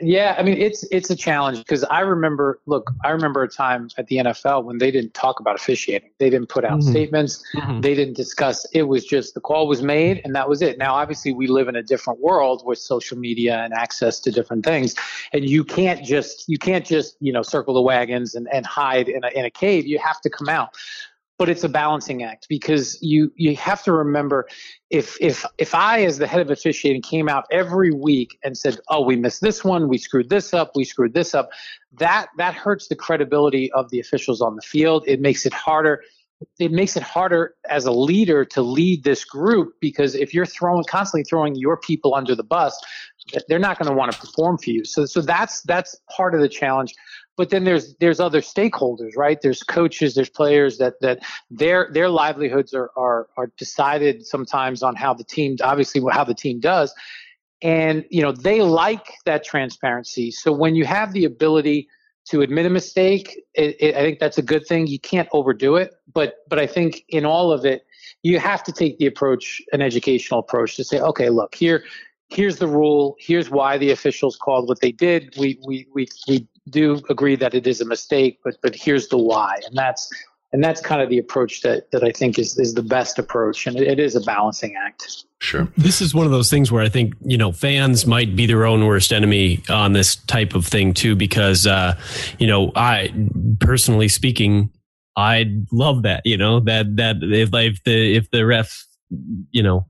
Yeah, I mean it's it's a challenge because I remember look, I remember a time at the NFL when they didn't talk about officiating. They didn't put out Mhm. statements. They didn't discuss. It was just the call was made and that was it. Now obviously we live in a different world with social media and access to different things and you can't just you can't just, you know, circle the wagons and, and hide in a in a cave. You have to come out. But it's a balancing act because you you have to remember if if if I as the head of officiating came out every week and said, "Oh, we missed this one, we screwed this up, we screwed this up," that that hurts the credibility of the officials on the field. It makes it harder. It makes it harder as a leader to lead this group because if you're throwing constantly throwing your people under the bus, they're not going to want to perform for you. So so that's that's part of the challenge. But then there's there's other stakeholders, right? There's coaches, there's players that that their their livelihoods are are are decided sometimes on how the team obviously how the team does. And you know, they like that transparency. So when you have the ability to admit a mistake, it, it, I think that's a good thing. You can't overdo it, but but I think in all of it, you have to take the approach, an educational approach, to say, okay, look here, here's the rule, here's why the officials called what they did. We we we we do agree that it is a mistake, but but here's the why, and that's and that's kind of the approach that that I think is is the best approach, and it, it is a balancing act. Sure. This is one of those things where I think, you know, fans might be their own worst enemy on this type of thing too, because, uh, you know, I personally speaking, I love that, you know, that, that if, if the, if the ref, you know,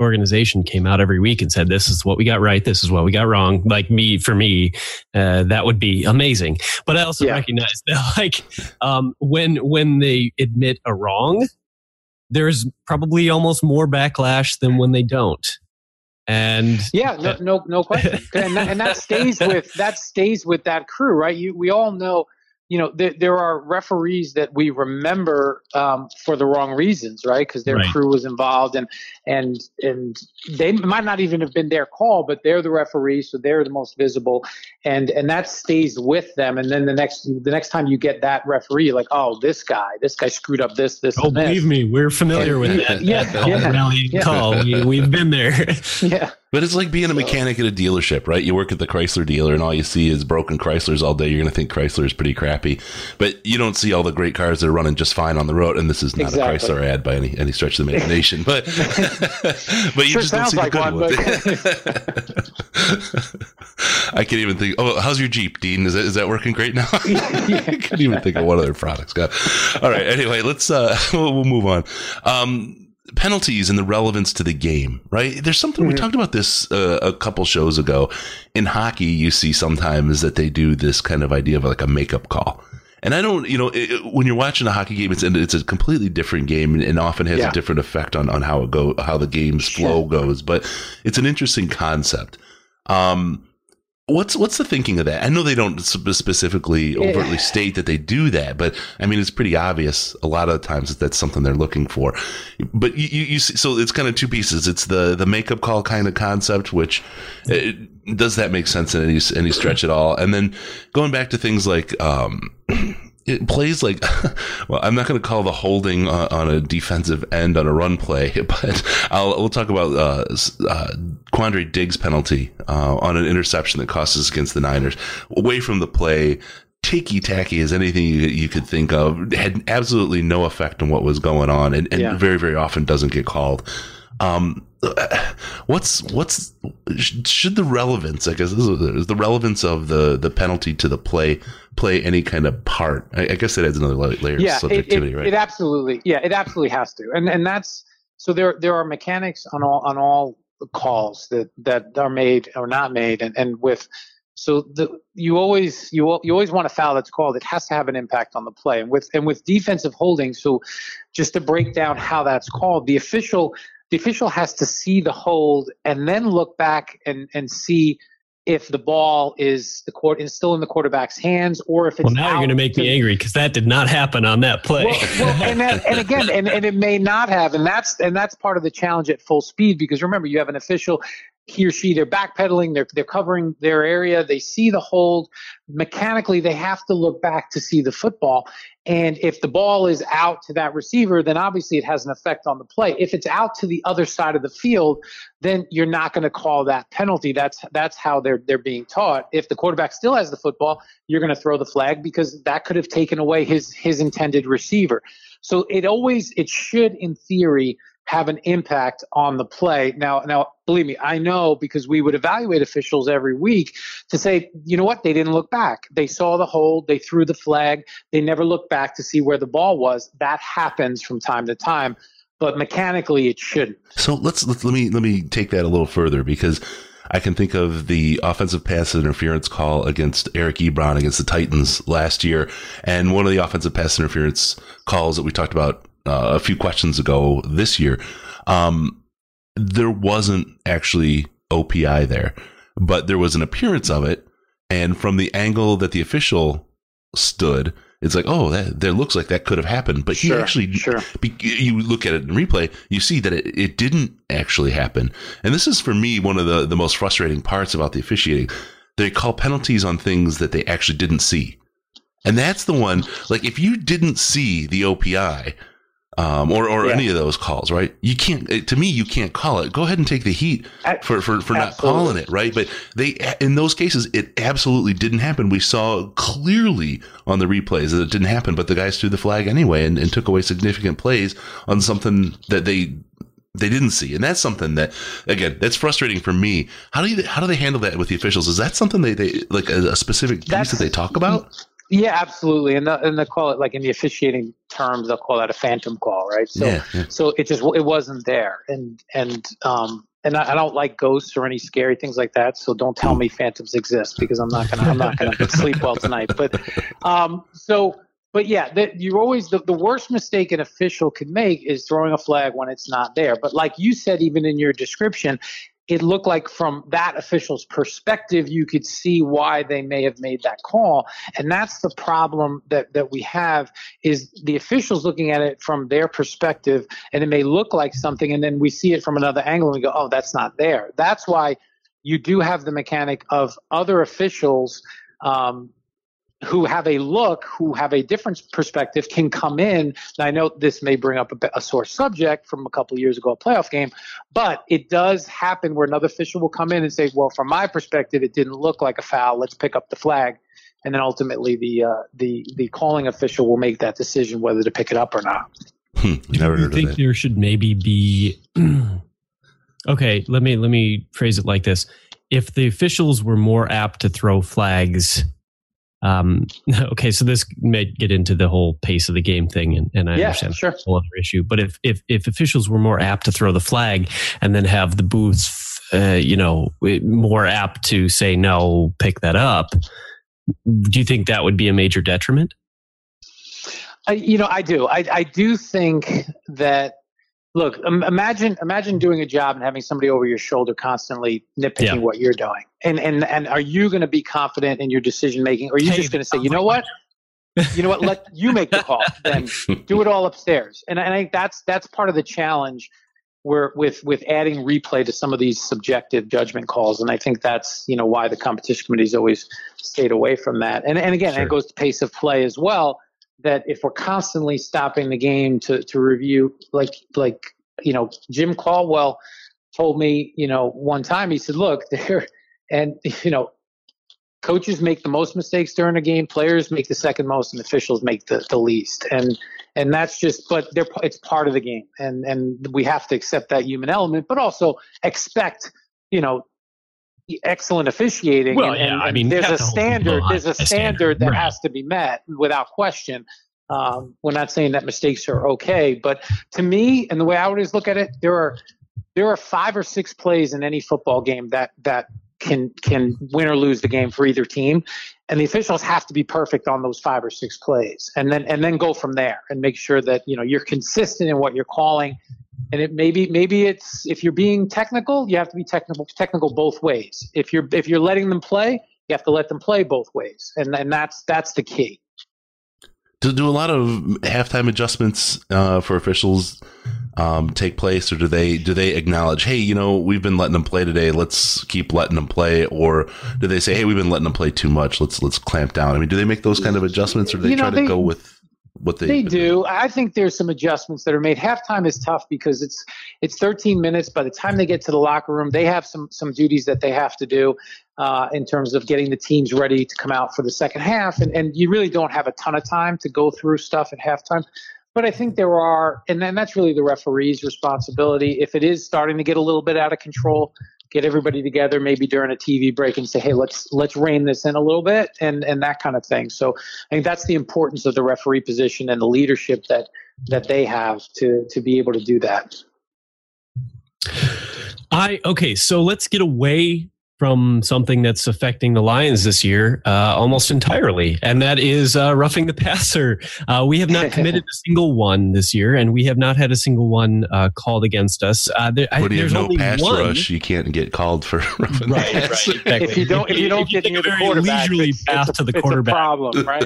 organization came out every week and said, this is what we got right. This is what we got wrong. Like me, for me, uh, that would be amazing. But I also recognize that like, um, when, when they admit a wrong, there's probably almost more backlash than when they don't. And Yeah, no, no, no question. and, that, and that stays with that stays with that crew, right? You, we all know you know, there, there are referees that we remember um, for the wrong reasons, right? Because their Right. crew was involved, and and and they might not even have been their call, but they're the referees, so they're the most visible, and and that stays with them. And then the next the next time you get that referee, like, oh, this guy, this guy screwed up this, this, Oh, and this. believe me, we're familiar with that. Yeah, that yeah, yeah. call. We, we've been there. yeah. But it's like being a mechanic at a dealership, right? You work at the Chrysler dealer and all you see is broken Chryslers all day. You're going to think Chrysler is pretty crappy. But you don't see all the great cars that are running just fine on the road. And this is not Exactly. a Chrysler ad by any, any stretch of the imagination. But, but you Sure just don't see the good one, ones. I can't even think. Oh, how's your Jeep, Dean? Is that, is that working great now? I couldn't even think of what other products got. All right. Anyway, let's uh, we'll, we'll move on. Um, penalties and the relevance to the game, right? There's something we talked about this uh, a couple shows ago. In hockey, you see sometimes that they do this kind of idea of like a makeup call. And I don't, you know, it, it- when you're watching a hockey game, it's it's a completely different game and, and often has Yeah. a different effect on, on how it go, how the game's flow goes. But it's an interesting concept. Um, what's what's the thinking of that? I know they don't specifically overtly state that they do that, but I mean it's pretty obvious a lot of times that that's something they're looking for. But you, you, you see, so it's kind of two pieces. It's the the makeup call kind of concept, which uh does that make sense in any any stretch at all? And then going back to things like. Um, it plays like well i'm not going to call the holding on, on a defensive end on a run play but i'll we'll talk about uh, uh quandre diggs penalty uh, on an interception that cost us against the niners away from the play ticky tacky as anything you, you could think of had absolutely no effect on what was going on and, and Yeah. very very often doesn't get called um what's what's should the relevance i guess this is, is the relevance of the the penalty to the play play any kind of part i, I guess it adds another layer yeah, of subjectivity it, it, right it absolutely, yeah, it absolutely has to, and and that's so there there are mechanics on all on all calls that that are made or not made, and and with so the you always you you always want a foul that's called. It has to have an impact on the play, and with and with defensive holding. So just to break down how that's called, the official the official has to see the hold and then look back and and see. If the ball is the court is still in the quarterback's hands, or if it's Well, now you're going to make me angry because that did not happen on that play. well, well, and, that, and again, and, and it may not have, and that's and that's part of the challenge at full speed because remember you have an official, he or she they're backpedaling, they're they're covering their area, they see the hold, mechanically they have to look back to see the football, and if the ball is out to that receiver, then obviously it has an effect on the play. If it's out to the other side of the field, then you're not going to call that penalty. That's that's how they're they're being taught. If the quarterback still has the football, you're going to throw the flag because that could have taken away his his intended receiver. So it always it should in theory have an impact on the play. Now now believe me, I know because we would evaluate officials every week to say, you know what, they didn't look back. They saw the hold, they threw the flag, they never looked back to see where the ball was. That happens from time to time, but mechanically it shouldn't. So let's, let's let me let me take that a little further because I can think of the offensive pass interference call against Eric Ebron against the Titans last year, and one of the offensive pass interference calls that we talked about uh, a few questions ago this year. Um, there wasn't actually OPI there, but there was an appearance of it, and from the angle that the official stood. It's like, oh, that there looks like that could have happened, but he actually, sure. be- you look at it in replay, you see that it, it didn't actually happen. And this is for me one of the, the most frustrating parts about the officiating. They call penalties on things that they actually didn't see. And that's the one, like, if you didn't see the OPI, um, or, or Yeah. any of those calls, right? You can't, eh, to me, you can't call it. Go ahead and take the heat for, for, for not calling it, right? But they, in those cases, it absolutely didn't happen. We saw clearly on the replays that it didn't happen, but the guys threw the flag anyway and, and took away significant plays on something that they, they didn't see. And that's something that, again, that's frustrating for me. How do you, how do they handle that with the officials? Is that something they, they, like a, a specific piece That's- that they talk about? Yeah, absolutely. And the, and they call it like in the officiating terms, they'll call that a phantom call, right? So Yeah, yeah. so it just it wasn't there, and and um and I, I don't like ghosts or any scary things like that. So don't tell me phantoms exist because I'm not gonna I'm not gonna sleep well tonight. But um so but yeah, that you're always the, the worst mistake an official could make is throwing a flag when it's not there. But like you said, even in your description, it looked like from that official's perspective, you could see why they may have made that call. And that's the problem that, that we have is the officials looking at it from their perspective, and it may look like something, and then we see it from another angle and we go, oh, that's not there. That's why you do have the mechanic of other officials um, who have a look, who have a different perspective, can come in. And I know this may bring up a, a sore subject from a couple of years ago, a playoff game, but it does happen where another official will come in and say, "Well, from my perspective, it didn't look like a foul. Let's pick up the flag." And then ultimately, the uh, the the calling official will make that decision whether to pick it up or not. Hmm, never you think there should maybe be okay let me let me phrase it like this if the officials were more apt to throw flags um okay so this may get into the whole pace of the game thing and, and i Yeah, understand sure. that's a whole other issue but if if if officials were more apt to throw the flag and then have the booths uh, you know more apt to say no pick that up do you think that would be a major detriment I, you know, I do. I, I do think that. Look, im- imagine imagine doing a job and having somebody over your shoulder constantly nitpicking Yeah. what you're doing, and and and are you going to be confident in your decision making, or are you Hey, just going to say, you know what, you know what, let you make the call, then do it all upstairs. And and I think that's that's part of the challenge where with with adding replay to some of these subjective judgment calls, and I think that's you know why the competition committee's always stayed away from that. And and again, it goes to pace of play as well. That if we're constantly stopping the game to to review, like like you know, Jim Caldwell told me, you know, one time he said, look, there, and you know, coaches make the most mistakes during a game, players make the second most, and officials make the, the least. And and that's just, but they're it's part of the game, and and we have to accept that human element, but also expect, you know. Excellent officiating. Well, and, yeah, and- I mean, there's a standard. There's a standard standard, that right. has to be met without question. Um, we're not saying that mistakes are okay, but to me, and the way I always look at it, there are there are five or six plays in any football game that that can can win or lose the game for either team, and the officials have to be perfect on those five or six plays, and then and then go from there and make sure that you know you're consistent in what you're calling. And it maybe maybe it's if you're being technical, you have to be technical technical both ways. If you're if you're letting them play, you have to let them play both ways, and and that's that's the key. Do, do a lot of halftime adjustments uh, for officials um, take place, or do they do they acknowledge, hey, you know, we've been letting them play today, let's keep letting them play, or do they say, hey, we've been letting them play too much, let's let's clamp down? I mean, do they make those kind of adjustments, or do they You know, try to go with what they? They do. I think there's some adjustments that are made. Halftime is tough because it's it's 13 minutes. By the time they get to the locker room, they have some some duties that they have to do uh, in terms of getting the teams ready to come out for the second half, and and you really don't have a ton of time to go through stuff at halftime. But I think there are, and then that's really the referee's responsibility. If it is starting to get a little bit out of control, get everybody together, maybe during a TV break, and say, "Hey, let's let's rein this in a little bit," and and that kind of thing. So I think that's the importance of the referee position and the leadership that that they have to to be able to do that. I okay, so let's get away from something that's affecting the Lions this year uh, almost entirely, and that is uh, roughing the passer. Uh, we have not committed a single one this year, and we have not had a single one uh, called against us. Uh, there, I, you have there's no only pass one. rush, you can't get called for roughing Right, the right, passer. exactly. If you don't if you don't get take near a the very quarterback, leisurely it's, path it's a, to the it's quarterback. a problem, right?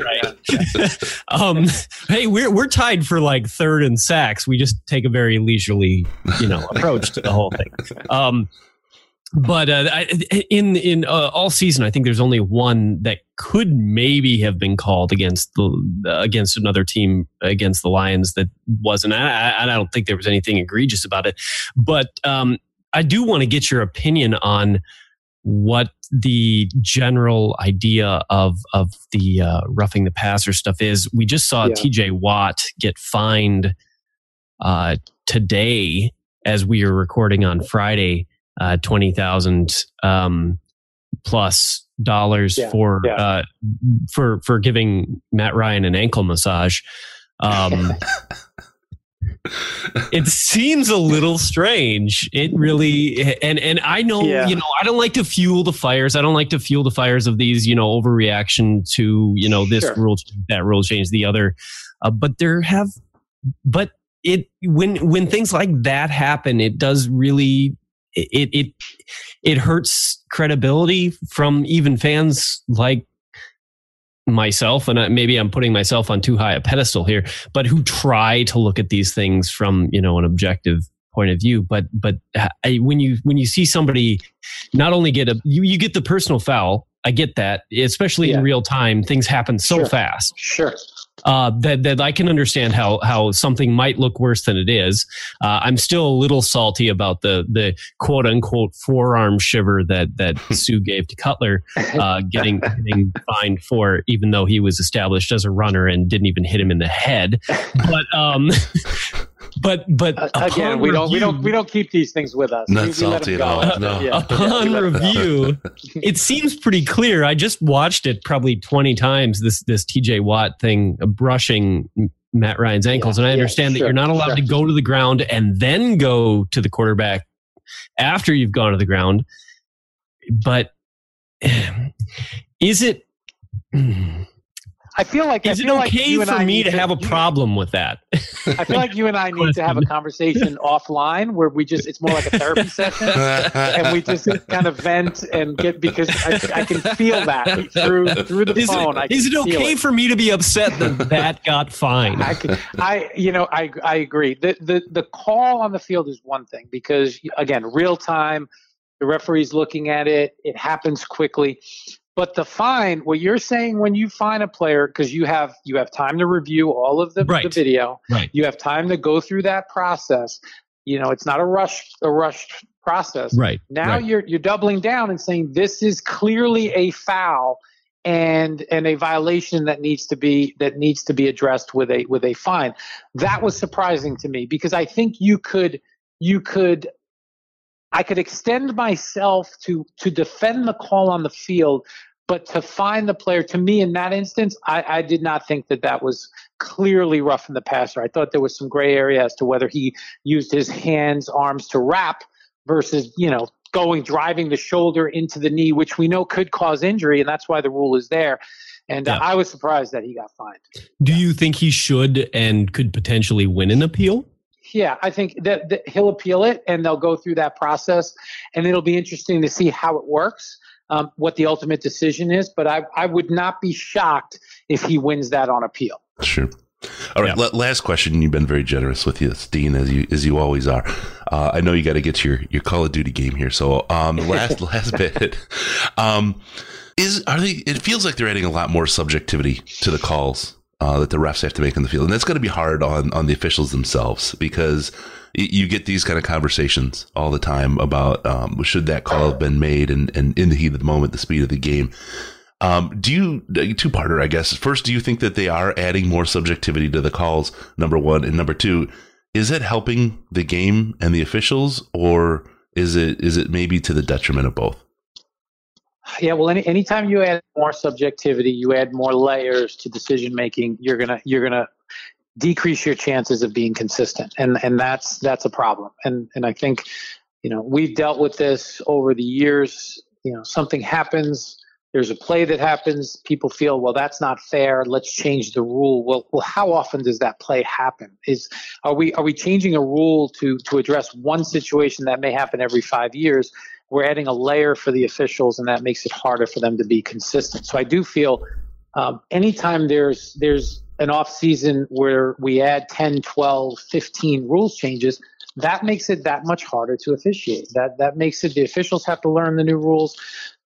Yeah. um, hey, we're we're tied for like third in sacks. We just take a very leisurely, you know, approach to the whole thing. Um, but uh, I, in in uh, all season, I think there's only one that could maybe have been called against the against another team against the Lions that wasn't. I, I I don't think there was anything egregious about it, but um, I do want to get your opinion on what the general idea of of the uh, roughing the passer stuff is. We just saw Yeah. T.J. Watt get fined uh, today as we are recording on Friday, uh, twenty thousand um, plus dollars Yeah, for yeah. uh, for for giving Matt Ryan an ankle massage. Um, it seems a little strange. It really and and I know Yeah. you know I don't like to fuel the fires. I don't like to fuel the fires of these you know overreaction to you know this Sure. rule that rule change the other. Uh, but there have but it when when things like that happen, it does really it it it hurts credibility from even fans like myself and maybe i'm putting myself on too high a pedestal here but who try to look at these things from you know an objective point of view but but uh, I, when you when you see somebody not only get a you, you get the personal foul i get that especially in real time things happen so Sure. fast Sure. Uh, that that I can understand how how something might look worse than it is. Uh, I'm still a little salty about the the quote unquote forearm shiver that that Suh gave to Cutler, uh, getting getting fined for, even though he was established as a runner and didn't even hit him in the head. But um, but but Again, upon we don't we don't we don't keep these things with us. Not We- we salty them at all, no. Yeah. upon Yeah, we let them go. review, it seems pretty clear. I just watched it probably twenty times. This this T.J. Watt thing, uh, brushing Matt Ryan's ankles, and I yeah, understand that sure, you're not allowed sure. to go to the ground and then go to the quarterback after you've gone to the ground. But is it? I feel like Is it like okay you for me to have a problem with that? I feel like you and I need to have a conversation offline where we just it's more like a therapy session and we just kind of vent and get because I, I can feel that through through the Is phone. It, is it okay for me to be upset that that got fined? I, can, I, you know, I, I agree. The, the, the call on the field is one thing because again, real time, the referee's looking at it. It happens quickly. But the fine, what you're saying when you fine a player, because you have you have time to review all of the, the video, Right. you have time to go through that process. You know, it's not a rush a rushed process. Right, Now right. you're you're doubling down and saying this is clearly a foul and and a violation that needs to be that needs to be addressed with a with a fine. That was surprising to me because I think you could you could I could extend myself to to defend the call on the field, but to find the player to me in that instance, I, I did not think that that was clearly rough in the passer. I thought there was some gray area as to whether he used his hands, arms to wrap versus you know going driving the shoulder into the knee, which we know could cause injury, and that's why the rule is there. And uh, I was surprised that he got fined. Do you think he should and could potentially win an appeal? Yeah, I think that, that he'll appeal it, and they'll go through that process, and it'll be interesting to see how it works, um, what the ultimate decision is. But I, I would not be shocked if he wins that on appeal. Sure. All right. la- last question. You've been very generous with this, Dean, as you as you always are. Uh, I know you got to get to your, your Call of Duty game here. So, um, last last bit, um, is are they? It feels like they're adding a lot more subjectivity to the calls uh, that the refs have to make in the field, and that's going to be hard on on the officials themselves because you get these kind of conversations all the time about um, should that call have been made, and and in the heat of the moment, the speed of the game. Um, do you two parter? I guess first, do you think that they are adding more subjectivity to the calls? Number one, and number two, is it helping the game and the officials, or is it is it maybe to the detriment of both? Yeah, well, any anytime you add more subjectivity, you add more layers to decision making. You're gonna you're gonna decrease your chances of being consistent, and and that's that's a problem. And and I think you know we've dealt with this over the years. You know, something happens. There's a play that happens. People feel, well, that's not fair. Let's change the rule. Well, well, how often does that play happen? Is are we are we changing a rule to to address one situation that may happen every five years? We're adding a layer for the officials, and that makes it harder for them to be consistent. So I do feel um, anytime there's there's an off season where we add 10, 12, 15 rules changes, that makes it that much harder to officiate. That that makes it the officials have to learn the new rules.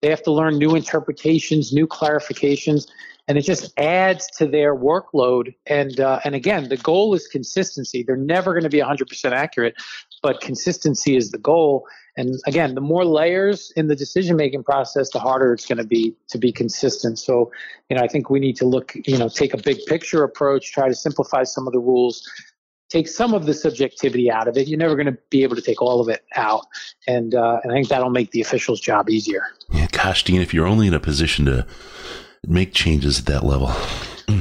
They have to learn new interpretations, new clarifications, and it just adds to their workload. And uh, and again, the goal is consistency. They're never going to be 100% accurate, but consistency is the goal. And again, the more layers in the decision making process, the harder it's going to be to be consistent. So, you know, I think we need to look, you know, take a big picture approach, try to simplify some of the rules, take some of the subjectivity out of it. You're never going to be able to take all of it out, and uh, and I think that'll make the officials' job easier. Yeah, gosh, Dean, if you're only in a position to make changes at that level.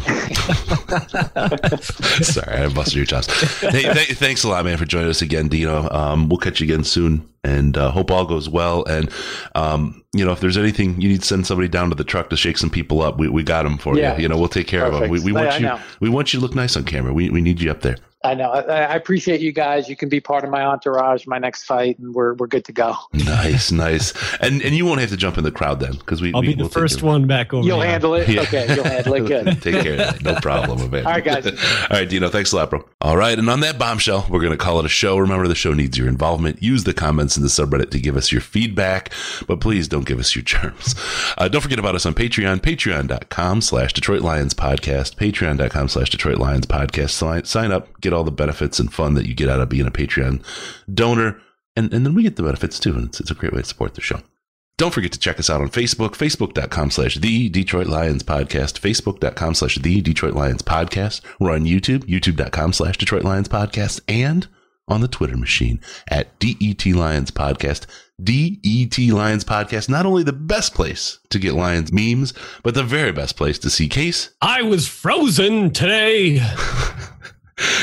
Sorry, I busted your chops. Hey, th- thanks a lot, man, for joining us again, Dino. Um, we'll catch you again soon, and uh, hope all goes well. And um, you know, if there's anything you need to send somebody down to the truck to shake some people up, we, we got them for Yeah. you. You know, we'll take care of them. We, we want I you. We want you to look nice on camera. We we need you up there. I know. I, I appreciate you guys. You can be part of my entourage, my next fight, and we're we're good to go. Nice, nice. And and you won't have to jump in the crowd then because we. I'll we, be the we'll first one back over. You'll here. handle it. Yeah. Okay, you'll handle it good. Take care of that. No problem, man. All right, guys. All right, Dino. Thanks a lot, bro. All right, and on that bombshell, we're going to call it a show. Remember, the show needs your involvement. Use the comments in the subreddit to give us your feedback, but please don't give us your germs. Uh, don't forget about us on Patreon, patreon.com slash Detroit Lions podcast, patreon.com slash Detroit Lions podcast. Sign, sign up, get all the benefits and fun that you get out of being a Patreon donor, and, and then we get the benefits too, and it's, it's a great way to support the show. Don't forget to check us out on Facebook, facebook.com slash the Detroit Lions podcast, facebook.com slash the Detroit Lions podcast. We're on YouTube, youtube.com slash Detroit Lions podcast, and on the Twitter machine at DET Lions podcast. DET Lions podcast, not only the best place to get Lions memes, but the very best place to see Case. I was frozen today.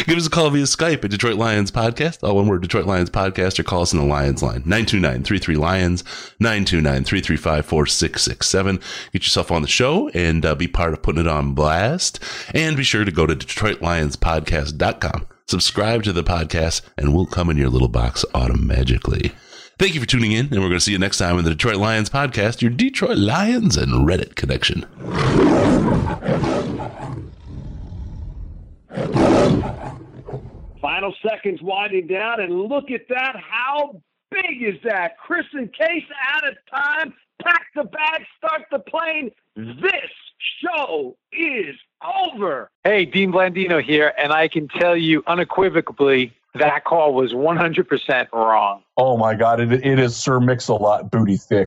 Give us a call via Skype at Detroit Lions Podcast. All one word, Detroit Lions Podcast, or call us in the Lions line, 929-33-LIONS, 929-335-4667. Get yourself on the show and uh, be part of putting it on blast. And be sure to go to DetroitLionsPodcast.com. Subscribe to the podcast, and we'll come in your little box automatically. Thank you for tuning in, and we're going to see you next time in the Detroit Lions Podcast, your Detroit Lions and Reddit connection. Final seconds winding down, and look at that. How big is that? Chris and Case out of time. Pack the bag, start the plane. This show is over. Hey, Dean Blandino here, and I can tell you unequivocally that call was 100% wrong. Oh my God, it, it is Sir Mix-a-Lot booty thick.